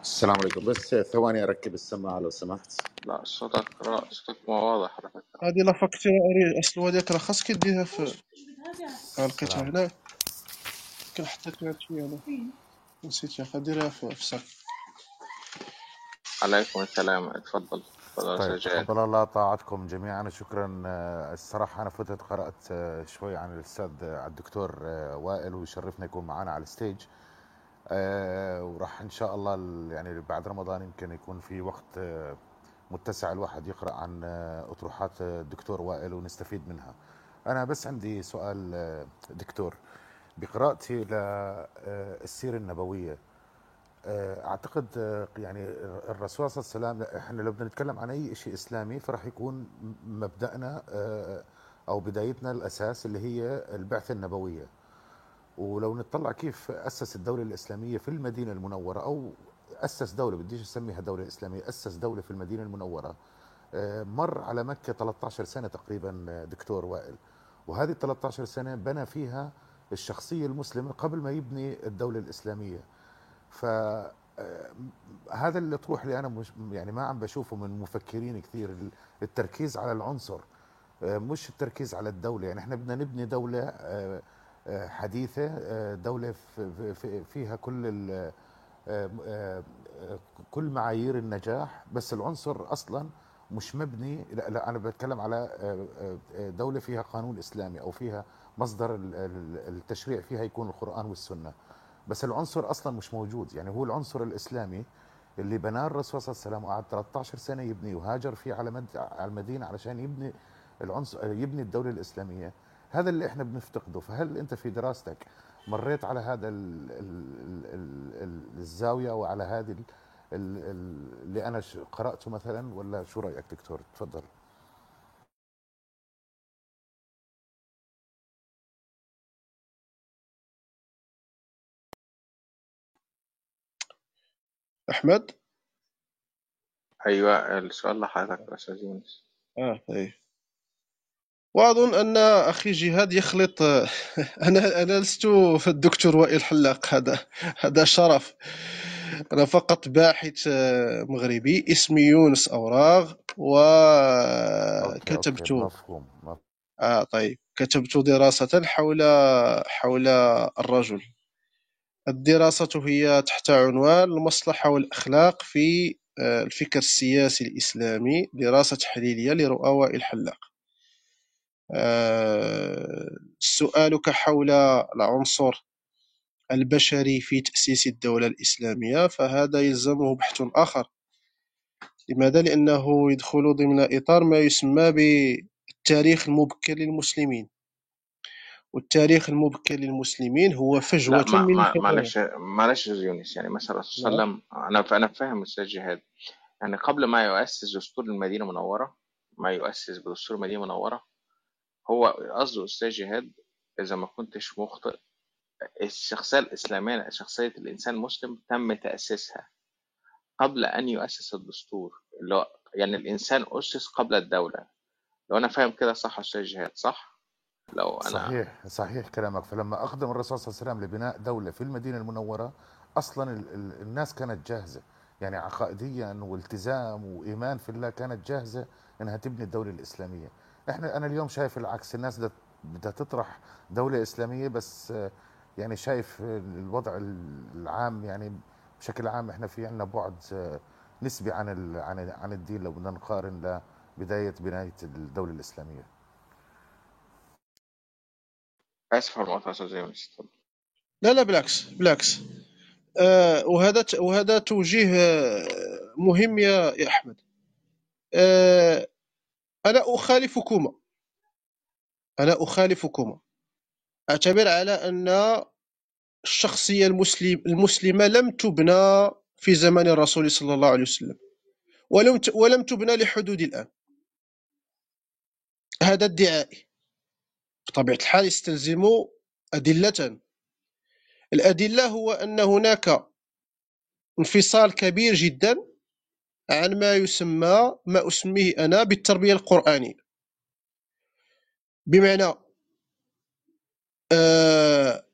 السلام عليكم. بس ثواني أركب السماعة لو سمحت. لا صوتك را صوتك ما واضح على فكرة. هذه لا فاكتور أصل هذيك راه خاصك ديرها في لقيتها هنا فيها شوية نسيتها خديرها في في صاك عليكم السلام. اتفضل. يا طيب تفضل الله طاعتكم جميعا. شكرا. آه، الصراحة أنا فتت قرأت آه، شوي عن الأستاذ آه، الدكتور وائل ويشرفنا يكون معنا على الستيج. وراح إن شاء الله ال- يعني بعد رمضان يمكن يكون في وقت متسع الواحد يقرأ عن أطروحات آه، الدكتور وائل ونستفيد منها. أنا بس عندي سؤال دكتور. بقراءتي للسيره النبوية. آه، أعتقد آه، يعني الرسول صلى الله عليه وسلم إحنا لو بدنا نتكلم عن أي شيء إسلامي فراح يكون مبدأنا آه، أو بدايتنا الأساس اللي هي البعثة النبوية. ولو نطلع كيف أسس الدولة الإسلامية في المدينة المنورة أو أسس دولة بديش أسميها دولة إسلامية أسس دولة في المدينة المنورة آه، مر على مكة 13 سنة تقريبا آه، دكتور وائل. وهذه ال 13 سنة بنى فيها الشخصية المسلمة قبل ما يبني الدولة الإسلامية. ف آه، هذا اللي أنا مش يعني ما عم بشوفه من مفكرين كثير. التركيز على العنصر آه، مش التركيز على الدولة. يعني إحنا بدنا نبني دولة آه، حديثة دولة في- في- فيها كل كل معايير النجاح. بس العنصر أصلا مش مبني لا, لا أنا بتكلم على دولة فيها قانون إسلامي أو فيها مصدر ال- ال- التشريع فيها يكون القرآن والسنة. بس العنصر أصلا مش موجود. يعني هو العنصر الإسلامي اللي بناه الرسول صلى الله عليه وسلم وقعد 13 سنة يبني وهاجر فيه على مد... على المدينة علشان يبني العنصر يبني الدولة الإسلامية. هذا اللي إحنا بنفتقده. فهل أنت في دراستك مريت على هذا ال... ال... ال... ال... الزاوية وعلى هذه ال... ال... ال- اللي أنا قرأته مثلا؟ ولا شو رأيك دكتور؟ تفضل. أحمد؟ أيوه السؤال لحضرتك أستاذ يونس. آه طيب. وأظن أن أخي جهاد يخلط أنا أنا لست الدكتور وائل حلاق هذا هذا شرف. أنا فقط باحث آه، مغربي اسمي يونس أوراغ وكتبت مفهوم مفهوم. آه طيب. كتبت دراسة حول حول الرجل. الدراسة هي تحت عنوان المصلحة والأخلاق في آه، الفكر السياسي الإسلامي دراسة تحليلية لرؤى وائل حلاق آه، سؤالك حول العنصر البشري في تأسيس الدولة الإسلامية فهذا يلزمه بحث آخر. لماذا؟ لأنه يدخل ضمن إطار ما يسمى بالتاريخ المبكر للمسلمين. والتاريخ المبكر للمسلمين هو لا فجوة ما من ما الحضارات معلش معلش يونس يعني مثلا الرسول صلى الله عليه وسلم أنا أنا فاهم أستاذ جهاد. يعني قبل ما يؤسس دستور المدينة المنورة ما يؤسس بدستور المدينة المنورة هو قصده أستاذ جهاد إذا ما كنتش مخطئ الشخصية الإسلامية شخصية الإنسان المسلم تم تأسيسها قبل أن يؤسس الدستور. اللي هو يعني الإنسان أسس قبل الدولة. لو أنا فاهم كده صح أستاذ جهاد صح؟ لو أنا صحيح صحيح كلامك. فلما أقدم الرسول صلى الله عليه وسلم لبناء دولة في المدينة المنورة أصلا ال- ال- الناس كانت جاهزة. يعني عقائديا والتزام وإيمان في الله كانت جاهزة إنها تبني الدولة الإسلامية. إحنا أنا اليوم شايف العكس. الناس بدها تطرح دولة إسلامية بس يعني شايف الوضع العام يعني بشكل عام إحنا في عندنا بعد نسبي عن عن عن الدين. لو بدنا نقارن لبداية بناية الدولة الإسلامية. اسف على المقاطعه أستاذ اتفضل لا لا بالعكس بالعكس آه وهذا وهذا توجيه مهم يا يا أحمد آه أنا أخالفكما أنا أخالفكما أعتبر على أن الشخصية المسلم المسلمة لم تبنى في زمن الرسول صلى الله عليه وسلم ولم ولم تبنى لحدود الآن هذا ادعائي بطبيعة الحال يستلزم أدلة. الأدلة هو أن هناك انفصال كبير جدا عن ما يسمى ما أسميه أنا بالتربية القرآنية. بمعنى آه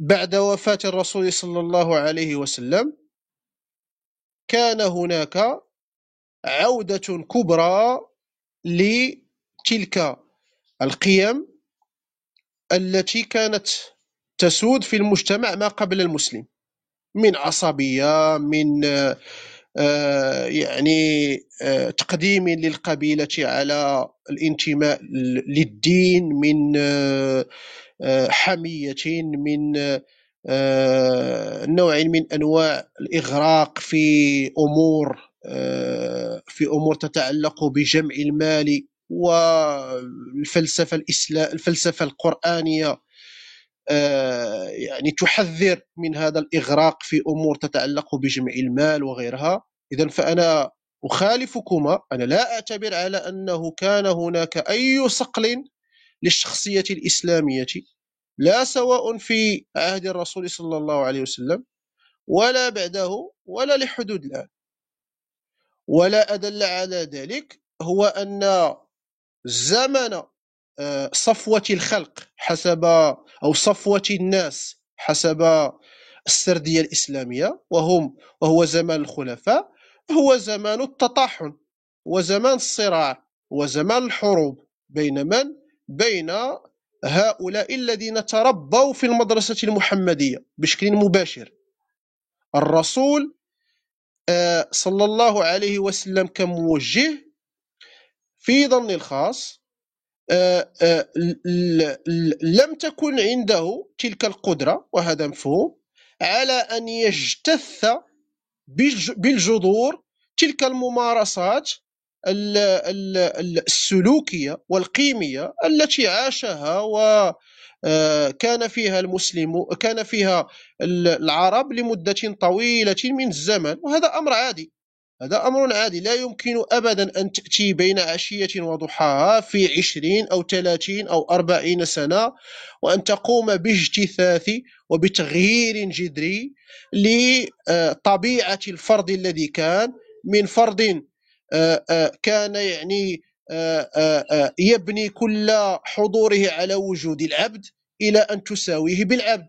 بعد وفاة الرسول صلى الله عليه وسلم كان هناك عودة كبرى لتلك القيم التي كانت تسود في المجتمع ما قبل المسلم. من عصبية من آه، يعني آه، تقديم للقبيلة على الانتماء للدين من آه، حمية من نوع من أنواع الإغراق في أمور في أمور تتعلق بجمع المال والفلسفة الإسلام الفلسفة القرآنية آه، يعني تحذر من هذا الإغراق في أمور تتعلق بجمع المال وغيرها. إذا فأنا أخالفكما. أنا لا أعتبر على أنه كان هناك أي صقل للشخصية الإسلامية لا سواء في عهد الرسول صلى الله عليه وسلم ولا بعده ولا لحدود الآن ولا أدل على ذلك هو أن زمن آه، صفوة الخلق حسب أو صفوة الناس حسب السردية الإسلامية وهم وهو زمان الخلفاء هو زمان التطاحن وزمان الصراع وزمان الحروب بين من؟ بين هؤلاء الذين تربوا في المدرسة المحمدية بشكل مباشر الرسول آه، صلى الله عليه وسلم كموجه في ظن الخاص آه، آه، لم تكن عنده تلك القدرة وهذا مفهوم على أن يجتث بالجذور تلك الممارسات السلوكية والقيمية التي عاشها وكان آه، فيها المسلم كان فيها العرب لمدة طويلة من الزمن وهذا أمر عادي. هذا أمر عادي لا يمكن أبدا أن تأتي بين عشية وضحاها في عشرين أو ثلاثين أو أربعين سنة وأن تقوم باجتثاث وبتغيير جذري لطبيعة الفرد الذي كان من فرد آه، آه، كان يعني آه، يبني كل حضوره على وجود العبد إلى أن تساويه بالعبد.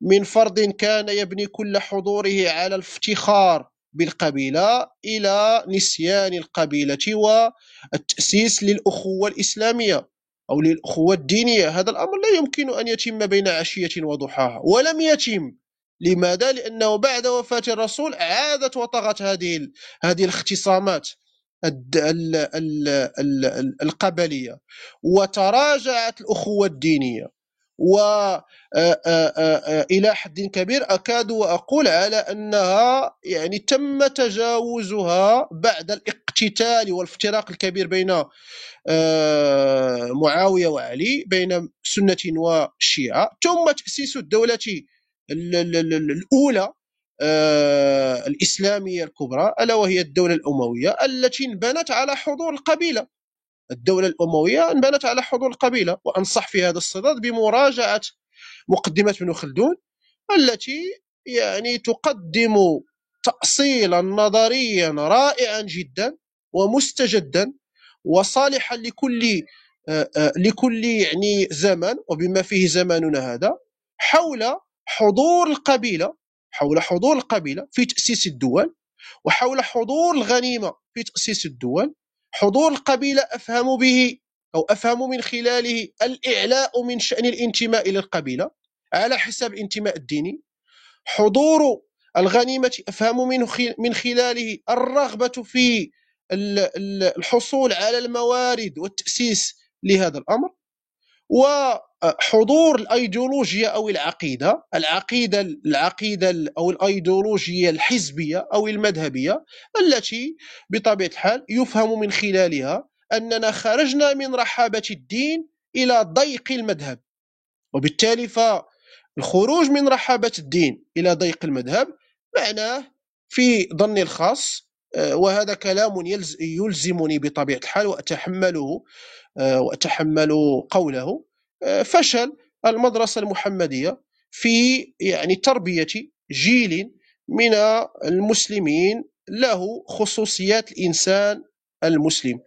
من فرد كان يبني كل حضوره على الافتخار بالقبيلة إلى نسيان القبيلة والتأسيس للأخوة الإسلامية أو للأخوة الدينية. هذا الأمر لا يمكن أن يتم بين عشية وضحاها ولم يتم. لماذا؟ لأنه بعد وفاة الرسول عادت وطغت هذه هذه الاختصامات القبلية وتراجعت الأخوة الدينية. وإلى حد كبير أكاد وأقول على أنها يعني تم تجاوزها بعد الاقتتال والافتراق الكبير بين معاوية وعلي بين سنة وشيعة ثم تأسيس الدولة الأولى الإسلامية الكبرى ألا وهي الدولة الأموية التي انبنت على حضور القبيلة. الدولة الأموية انبنت على حضور القبيلة وأنصح في هذا الصدد بمراجعة مقدمة ابن خلدون التي يعني تقدم تأصيلا نظريا رائعا جدا ومستجدا وصالحا لكل لكل يعني زمن وبما فيه زماننا هذا حول حضور القبيلة حول حضور القبيلة في تأسيس الدول وحول حضور الغنيمة في تأسيس الدول حضور القبيلة أفهم به أو أفهم من خلاله الإعلاء من شأن الانتماء إلى القبيلة على حساب الانتماء الديني حضور الغنيمة أفهم من خلاله الرغبة في الحصول على الموارد والتأسيس لهذا الأمر. وحضور الايديولوجيا أو العقيدة العقيدة العقيدة أو الايديولوجيا الحزبية أو المذهبية التي بطبيعة الحال يفهم من خلالها أننا خرجنا من رحابة الدين إلى ضيق المذهب. وبالتالي فالخروج من رحابة الدين إلى ضيق المذهب معناه في ظني الخاص آه، وهذا كلام يلزمني بطبيعة الحال وأتحمله آه، وأتحمل قوله. فشل المدرسة المحمدية في يعني تربية جيل من المسلمين له خصوصيات الإنسان المسلم.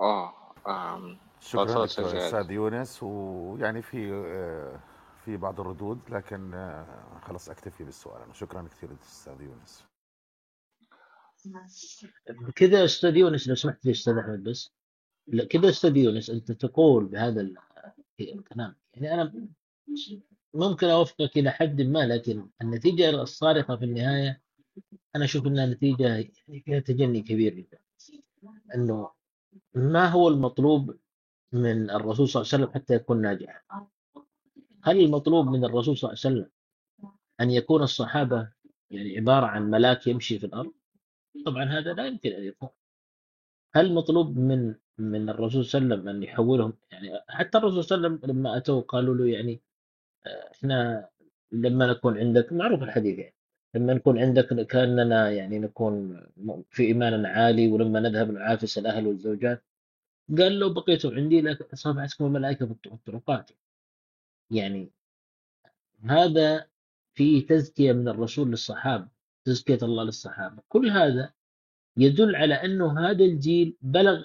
آه شكرا لك أستاذ يونس. ويعني في في بعض الردود لكن آه، خلاص أكتفي بالسؤال. شكرا كثير أستاذ يونس. كذا أستاذ يونس لو سمحت لي أستاذ أحمد بس؟ كذا أستاذ يونس أنت تقول بهذا ال- الكلام. يعني أنا ممكن أوافقك إلى حد ما لكن النتيجة الصارخة في النهاية أنا أشوف إنها نتيجة يعني فيها تجني كبير جدا. إنه ما هو المطلوب من الرسول صلى الله عليه وسلم حتى يكون ناجحا هل المطلوب من الرسول صلى الله عليه وسلم أن يكون الصحابة يعني عبارة عن ملاك يمشي في الأرض؟ طبعا هذا لا يمكن أن يكون. هل مطلوب من من الرسول صلى الله عليه وسلم أن يحولهم؟ يعني حتى الرسول صلى الله عليه وسلم لما اتوا قالوا له يعني آه، إحنا لما نكون عندك معروف الحديث يعني لما نكون عندك كأننا يعني نكون في ايمان عالي ولما نذهب نعافس الأهل والزوجات. قال لو بقيتم عندي لصافحتكم الملائكه في الطرقات يعني هذا فيه تزكية من الرسول للصحابة. تزكية الله للصحابة. كل هذا يدل على أنه هذا الجيل بلغ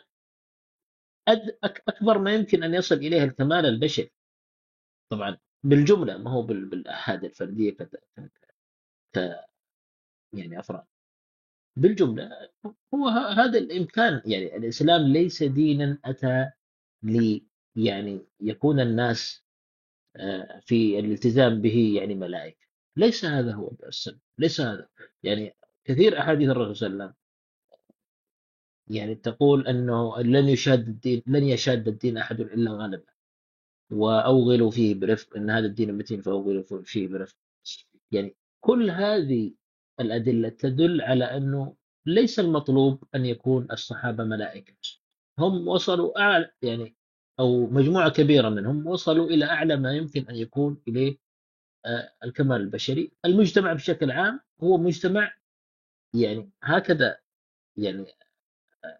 أد- أك- أكبر ما يمكن أن يصل إليه الكمال البشري. طبعا بالجملة ما هو بال- بالاحاد الفردية ك يعني أفراد. بالجملة هو هذا الإمكان يعني الإسلام ليس دينا أتى لي يعني يكون الناس آه، في الالتزام به يعني ملائكة. ليس هذا هو السبب ليس هذا. يعني كثير أحاديث الرسول صلى الله عليه وسلم يعني تقول أنه لن يشاد الدين لن يشاد الدين أحد إلا غلبه وأوغلوا فيه برفق إن هذا الدين متين فأوغلوا فيه برفق. يعني كل هذه الأدلة تدل على أنه ليس المطلوب أن يكون الصحابة ملائكة. هم وصلوا أعلى يعني أو مجموعة كبيرة منهم وصلوا إلى أعلى ما يمكن أن يكون إليه آه، الكمال البشري. المجتمع بشكل عام هو مجتمع يعني هكذا يعني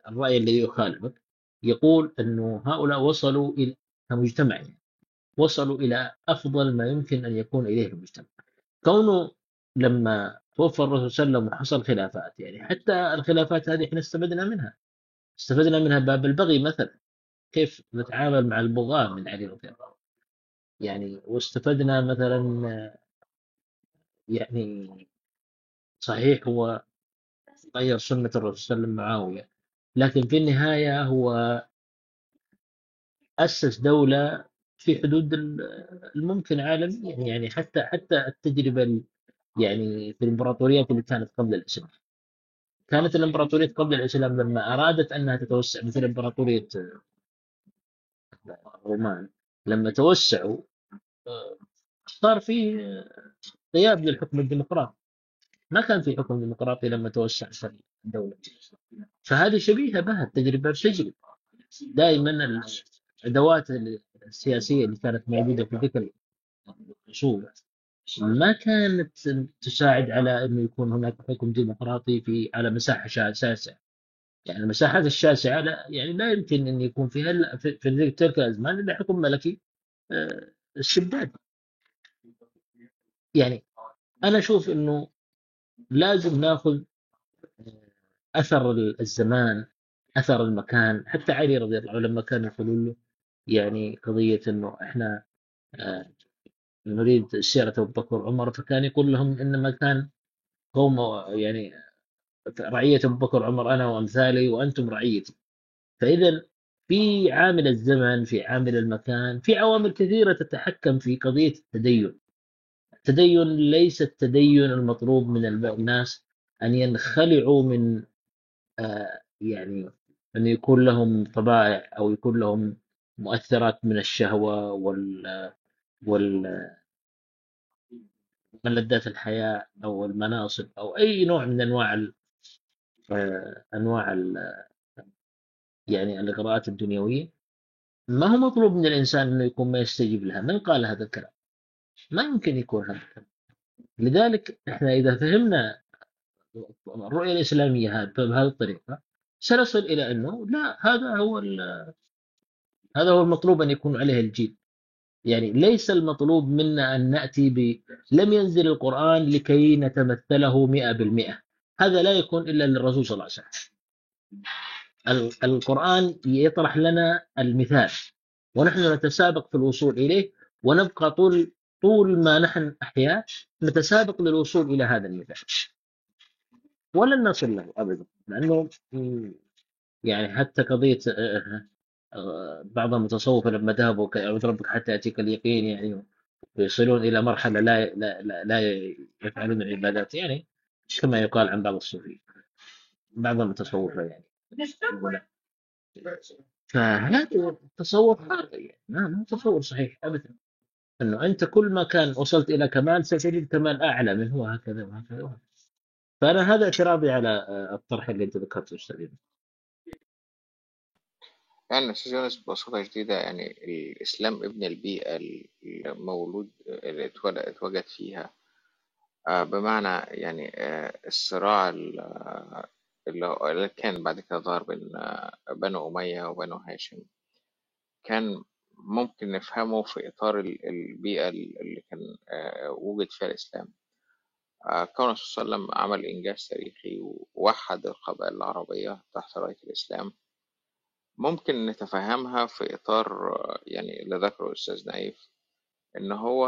الرأي الذي يخالفك يقول أنه هؤلاء وصلوا إلى كمجتمع يعني وصلوا إلى أفضل ما يمكن أن يكون إليه المجتمع. كونه لما توفى الرسول صلى الله عليه وسلم وحصل خلافات يعني حتى الخلافات هذه إحنا استفدنا منها. استفدنا منها باب البغي مثلا كيف نتعامل مع البغاة من علي رضي الله عنه. يعني واستفدنا مثلا يعني صحيح هو غير سنة الرسول صلى الله عليه وسلم معاوية لكن في النهاية هو أسس دولة في حدود الممكن عالميا يعني حتى حتى التجربة ال- يعني في الإمبراطوريات اللي كانت قبل الإسلام. كانت الإمبراطوريات قبل الإسلام لما أرادت أنها تتوسع مثل إمبراطورية الرومان لما توسعوا صار في غياب للحكم الديمقراطي. ما كان في حكم ديمقراطي لما توسعت الدولة. فهذه شبيهة بها التجربة بتجربة دائما الأدوات السياسية اللي كانت موجودة في ذيك العصور ما كانت تساعد على انه يكون هناك حكم ديمقراطي في على مساحة شاسعة. يعني المساحات الشاسعة لا يعني لا يمكن أن يكون فيها في في تلك الأزمان إلا حكم ملكي. الشداد يعني أنا أشوف إنه لازم ناخذ آه، أثر الزمان أثر المكان. حتى علي رضي الله عنه لما كان يقولون له يعني قضية إنه إحنا آه، نريد سيرة أبو بكر وعمر فكان يقول لهم إنما كان قوم يعني رعية أبو بكر وعمر أنا وأمثالي وأنتم رعيتي فاذا في عامل الزمن في عامل المكان في عوامل كثيرة تتحكم في قضية التدين. التدين ليس التدين المطلوب من الناس أن ينخلعوا من آه، يعني أن يكون لهم طبائع أو يكون لهم مؤثرات من الشهوة وال وال ملذات الحياة أو المناصب أو أي نوع من أنواع ال... آه، أنواع ال... يعني الإغراءات الدنيوية ما هو مطلوب من الإنسان أنه يكون ما يستجيب لها؟ من قال هذا الكلام؟ ما يمكن يكون هذا الكلام. لذلك إحنا إذا فهمنا الرؤية الإسلامية هذه بهذه الطريقة سنصل إلى أنه لا هذا هو. هذا هو المطلوب أن يكون عليه الجيل. يعني ليس المطلوب منا أن نأتي ب لم ينزل القرآن لكي نتمثله مئة بالمئة. هذا لا يكون إلا للرسول صلى الله عليه وسلم. القرآن يطرح لنا المثال ونحن نتسابق في الوصول إليه ونبقى طول طول ما نحن أحياء نتسابق للوصول إلى هذا المثال. ولن نصل له أبدا لأنه يعني حتى قضية بعض المتصوفة لما ذهبوا يعبد ربك حتى يأتيك اليقين يعني ويصلون إلى مرحلة لا لا لا, يفعلون العبادات يعني كما يقال عن بعض الصوفيين. بعض المتصوفة يعني. فهذا تصور خاطئ يعني ما ما هو تصور صحيح ابدا أنه أنت كل ما كان وصلت إلى كمال ستجد كمال أعلى منه وهكذا وهكذا وهكذا. فأنا هذا اعتراضي على آه، الطرح اللي أنت ذكرته أستاذ. يعني أستاذ يونس ببساطة شديدة يعني الإسلام ابن البيئة المولود اللي اتولد اتوجد فيها آه، بمعنى يعني آه، الصراع ال- آه، اللي اللي كان بعد كده ظهر بين آه، بنو أمية وبنو هاشم. كان ممكن نفهمه في إطار ال- البيئة اللي كان آه، وجد فيها الإسلام. آه، كون الرسول صلى الله عليه وسلم عمل إنجاز تاريخي ووحد القبائل العربية تحت رأية الإسلام ممكن نتفهمها في إطار يعني اللي ذكره الأستاذ نايف إن هو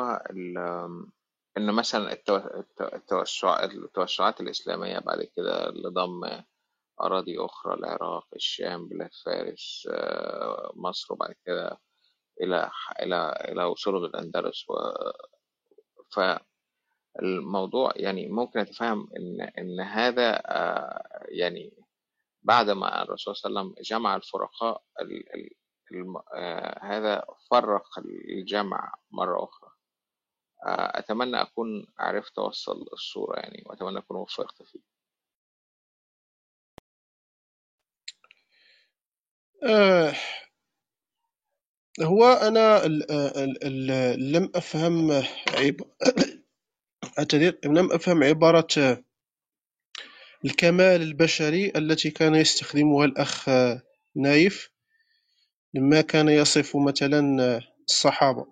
إن مثلا التو- التو- التوسع التوسعات الإسلامية بعد كده لضم أراضي أخرى العراق الشام بلاد فارس آه، مصر وبعد كده إلى إلى إلى وصوله للأندلس و... فالموضوع يعني ممكن أتفهم إن إن هذا آه، يعني بعد ما الرسول صلى الله عليه وسلم جمع الفرقاء ال... ال... الم... آه، هذا فرق الجمع مرة أخرى. أتمنى أكون عرفت أوصل الصورة يعني وأتمنى أكون وفقت فيه آه هو أنا ال ال ال لم أفهم عب... أعتذر لم أفهم عبارة الكمال البشري التي كان يستخدمها الأخ نايف لما كان يصف مثلا الصحابة.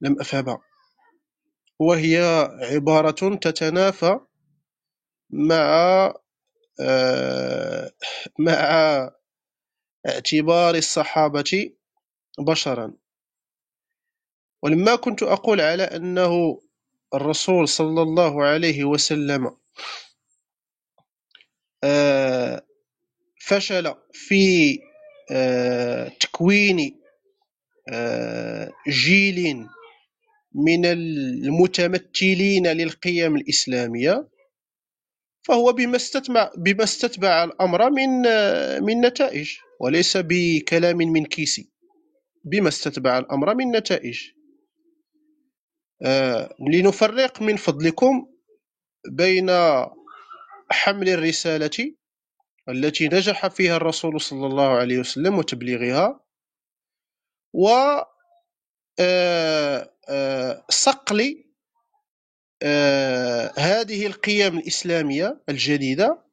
لم أفهمها. وهي عبارة تتنافى مع آه، مع اعتبار الصحابة بشرا. ولما كنت أقول على أنه الرسول صلى الله عليه وسلم آه، فشل في آه، تكوين آه، جيل من المتمثلين للقيم الإسلامية فهو بما استتبع بما استتبع الأمر من من نتائج. وليس بكلام من كيسي. بما استتبع الأمر من نتائج. آه، لنفرق من فضلكم بين حمل الرسالة التي نجح فيها الرسول صلى الله عليه وسلم وتبليغها و آه، آه، صقل هذه القيم الإسلامية الجديدة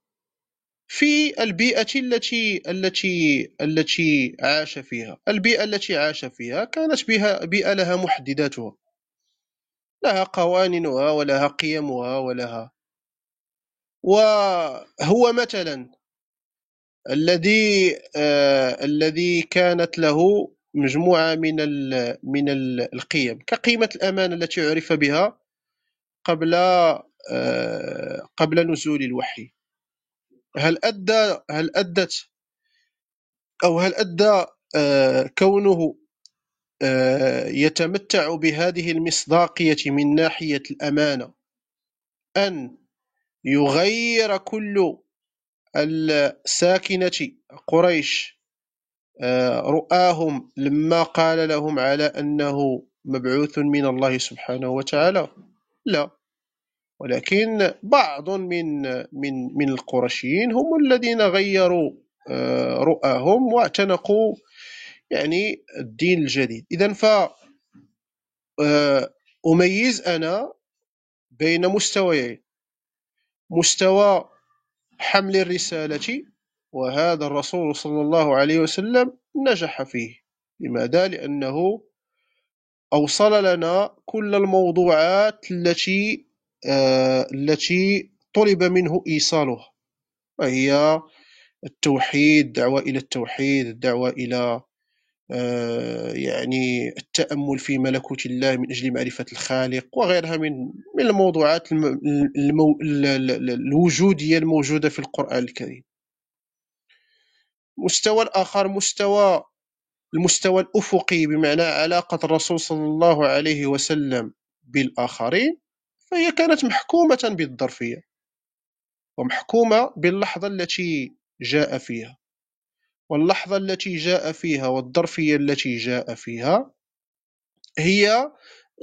في البيئة التي التي التي عاش فيها، البيئة التي عاش فيها كانت بها بيئة لها محدداتها، لها قوانينها ولها قيمها ولها وهو مثلا الذي آه الذي كانت له مجموعة من ال من ال القيم. كقيمة الأمانة التي عرف بها قبل آه قبل نزول الوحي. هل أدى هل أدت أو هل أدى آه كونه آه يتمتع بهذه المصداقية من ناحية الأمانة أن يغير كل الساكنة قريش آه، رؤاهم لما قال لهم على أنه مبعوث من الله سبحانه وتعالى؟ لا. ولكن بعض من من من القرشيين هم الذين غيروا آه، رؤاهم واعتنقوا يعني الدين الجديد. إذا ف آه، أميز أنا بين مستويين. مستوى حمل الرسالة وهذا الرسول صلى الله عليه وسلم نجح فيه. لماذا؟ لأنه أوصل لنا كل الموضوعات التي التي طلب منه إيصالها وهي التوحيد الدعوة إلى التوحيد الدعوة إلى آه، يعني التأمل في ملكوت الله من أجل معرفة الخالق وغيرها من من الموضوعات الم- المو ال- ال- ال- الوجودية الموجودة في القرآن الكريم. المستوى الآخر مستوى المستوى الأفقي بمعنى علاقة الرسول صلى الله عليه وسلم بالآخرين فهي كانت محكومة بالظرفية ومحكومة باللحظة التي جاء فيها. واللحظة التي جاء فيها والظرفية التي جاء فيها هي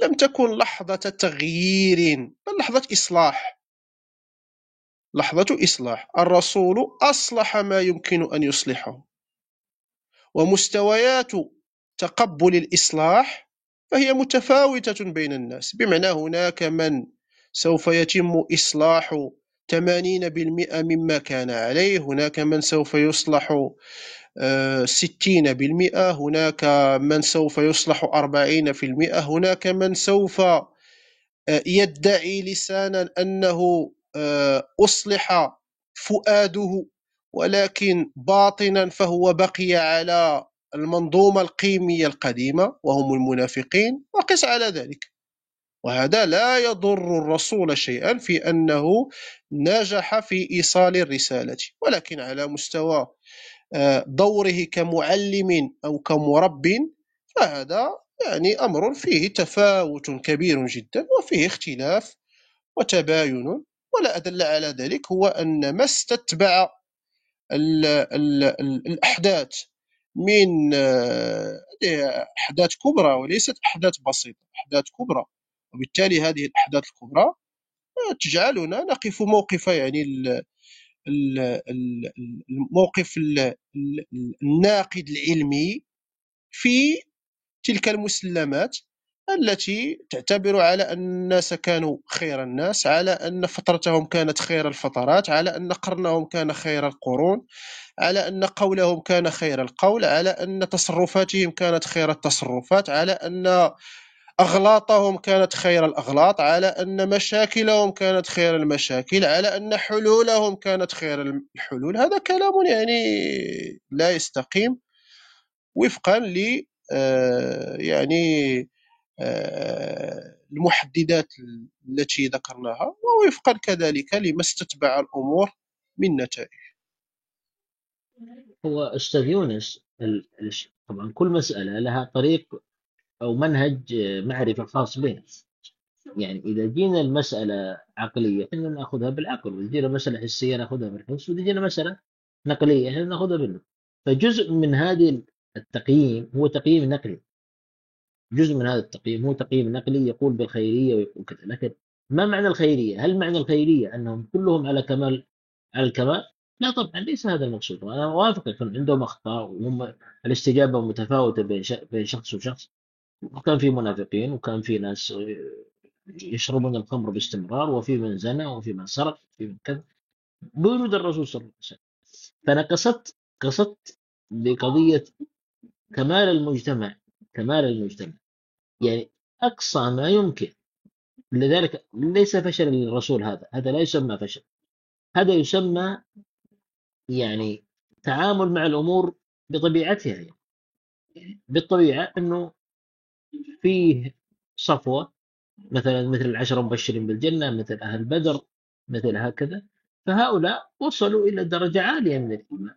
لم تكن لحظة تغيير بل لحظة إصلاح. لحظة إصلاح. الرسول أصلح ما يمكن أن يصلحه. ومستويات تقبل الإصلاح فهي متفاوتة بين الناس بمعنى هناك من سوف يتم إصلاح 80% مما كان عليه. هناك من سوف يصلح آه، 60% هناك من سوف يصلح 40% هناك من سوف آه، يدعي لسانا أنه آه، أصلح فؤاده ولكن باطنا فهو بقي على المنظومة القيمية القديمة وهم المنافقين وقس على ذلك. وهذا لا يضر الرسول شيئا في أنه نجح في إيصال الرسالة ولكن على مستوى آه، دوره كمعلم أو كمرب فهذا يعني أمر فيه تفاوت كبير جدا وفيه اختلاف وتباين ولا أدل على ذلك هو أن ما استتبع ال ال ال الأحداث من آه، أحداث كبرى وليست أحداث بسيطة أحداث كبرى. وبالتالي هذه الأحداث الكبرى آه، تجعلنا نقف موقف يعني ال- ال- ال- الموقف ال- ال- الناقد العلمي في تلك المسلمات التي تعتبر على أن الناس كانوا خير الناس على أن فترتهم كانت خير الفترات على أن قرنهم كان خير القرون على أن قولهم كان خير القول على أن تصرفاتهم كانت خير التصرفات على أن أغلاطهم كانت خير الأغلاط على أن مشاكلهم كانت خير المشاكل على أن حلولهم كانت خير الحلول. هذا كلام يعني لا يستقيم وفقا ل آه، يعني آه، المحددات التي ذكرناها ووفقا كذلك لما استتبع الأمور من نتائج. هو أستاذ يونس طبعا كل مسألة لها طريق أو منهج آه، معرفة خاص بها يعني إذا جينا المسألة عقلية إحنا نأخذها بالعقل وإذا جينا مسألة حسية نأخذها بالحس وإذا جينا مسألة نقلية إحنا نأخذها بالنقل. فجزء من هذه التقييم هو تقييم نقلي. جزء من هذا التقييم هو تقييم نقلي يقول بالخيرية ويقول كذا. لكن ما معنى الخيرية؟ هل معنى الخيرية أنهم كلهم على كمال على الكمال؟ لا طبعا ليس هذا المقصود. وأنا أوافق يكون عندهم أخطاء وهم الاستجابة متفاوتة بين بين شخص وشخص. وكان في منافقين وكان في ناس آه، يشربون الخمر باستمرار وفي من زنى وفي من سرق وفي من كذا. بوجود الرسول صلى الله عليه وسلم. فأنا قصدت قصدت بقضية كمال المجتمع كمال المجتمع. يعني أقصى ما يمكن. لذلك ليس فشل للرسول هذا. هذا لا يسمى فشل. هذا يسمى يعني تعامل مع الأمور بطبيعتها يعني. بالطبيعة أنه فيه صفوة مثلا مثل العشرة المبشرين بالجنة مثل أهل بدر مثل هكذا. فهؤلاء وصلوا إلى درجة عالية من الإيمان.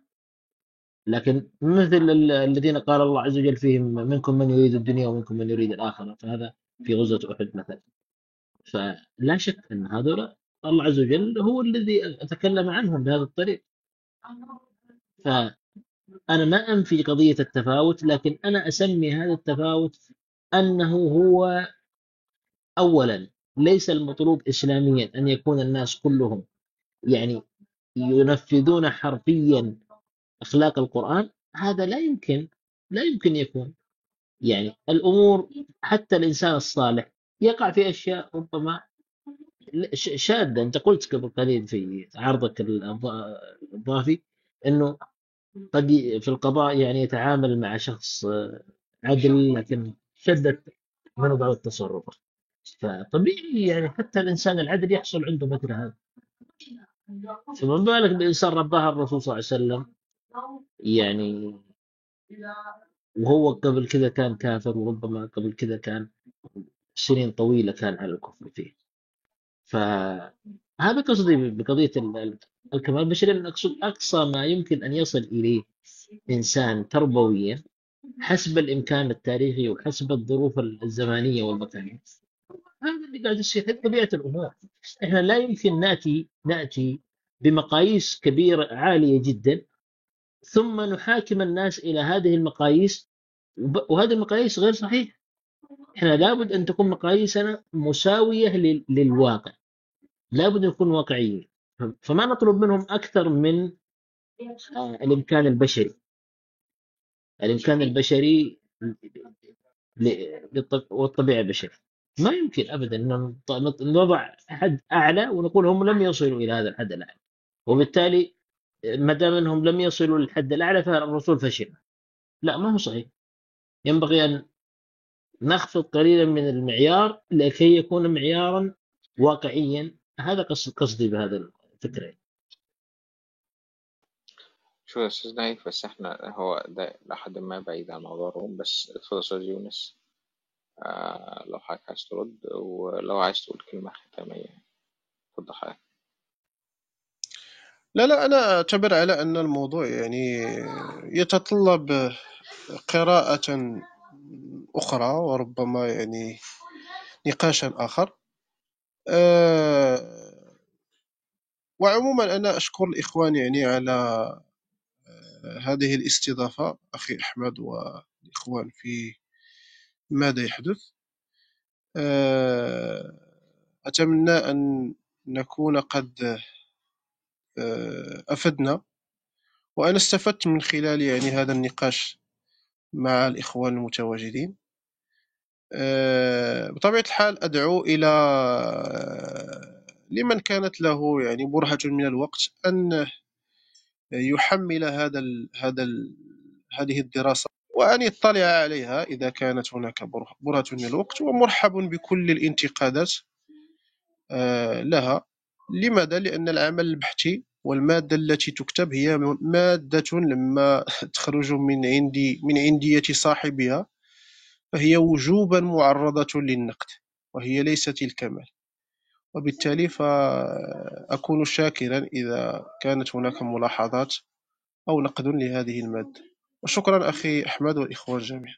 لكن مثل ال- الذين قال الله عز وجل فيهم منكم من يريد الدنيا ومنكم من يريد الآخرة. فهذا في غزوة أحد مثلا. فلا شك أن هذول الله عز وجل هو الذي أتكلم عنهم بهذا الطريق. فأنا ما أنفي قضية التفاوت لكن أنا أسمي هذا التفاوت أنه هو أولا ليس المطلوب إسلاميا أن يكون الناس كلهم يعني ينفذون حرفيا أخلاق القرآن هذا لا يمكن لا يمكن يكون. يعني الأمور حتى الإنسان الصالح يقع في أشياء ربما شاذة أنت قلت قبل قليل في عرضك الض- الضافي أنه قد في القضاء يعني يتعامل مع شخص عدل لكن شدت منه بعض التصرفات فطبيعي يعني حتى الإنسان العدل يحصل عنده مثل هذا. فما بالك بإنسان رباها الرسول صلى الله عليه وسلم؟ يعني وهو قبل كذا كان كافر وربما قبل كذا كان سنين طويلة كان على الكفر فيه. فهذا قصدي ال- الكمال البشري. أن أقصد أقصى ما يمكن أن يصل إليه إنسان تربويا حسب الإمكان التاريخي وحسب الظروف الزمانية والمكانية. هذا اللي قاعد يصير هذه طبيعة الأمور. إحنا لا يمكن نأتي نأتي بمقاييس كبيرة عالية جدا ثم نحاكم الناس إلى هذه المقاييس وهذه المقاييس غير صحيحة. إحنا لابد أن تكون مقاييسنا مساوية لل- للواقع. لابد أن نكون واقعيين. فما نطلب منهم أكثر من آه، الإمكان البشري. الإمكان البشري والطبيعة البشرية. ما يمكن نط- نط- نضع حد أعلى ونقول هم لم يصلوا إلى هذا الحد الأعلى. وبالتالي ما دام أنهم لم يصلوا للحد الأعلى فالرسول فشل. لا ما هو صحيح. ينبغي أن نخفض قليلا من المعيار لكي يكون معيارا واقعيا. هذا قصد قصدي بهذا الفكرة شو يا أستاذ نايف بس إحنا هو ده لحد ما بعيد عن موضوع الروم بس اتفضل أستاذ يونس. آه لو حضرتك عايز ترد ولو عايز تقول كلمة ختامية. اتفضل حضرتك. لا لا أنا أعتبر على أن الموضوع يعني يتطلب قراءة أخرى وربما يعني نقاشا آخر. أه وعموما أنا أشكر الإخوان يعني على هذه الاستضافة أخي أحمد والإخوان في ماذا يحدث؟ أه أتمنى أن نكون قد أه، أفدنا وأنا استفدت من خلال يعني هذا النقاش مع الإخوان المتواجدين. أه، بطبيعة الحال أدعو إلى لمن كانت له يعني برهة من الوقت أن يحمل هذا ال هذا ال هذه الدراسة وأن يطلع عليها إذا كانت هناك بره- برهة من الوقت ومرحب بكل الانتقادات آه، لها لماذا؟ لأن العمل البحثي والمادة التي تكتب هي مادة لما تخرج من عندي من عندية صاحبها فهي وجوبا معرضة للنقد وهي ليست الكمال وبالتالي فأكون شاكرا إذا كانت هناك ملاحظات أو نقد لهذه المادة. وشكرا أخي أحمد والإخوة الجميع.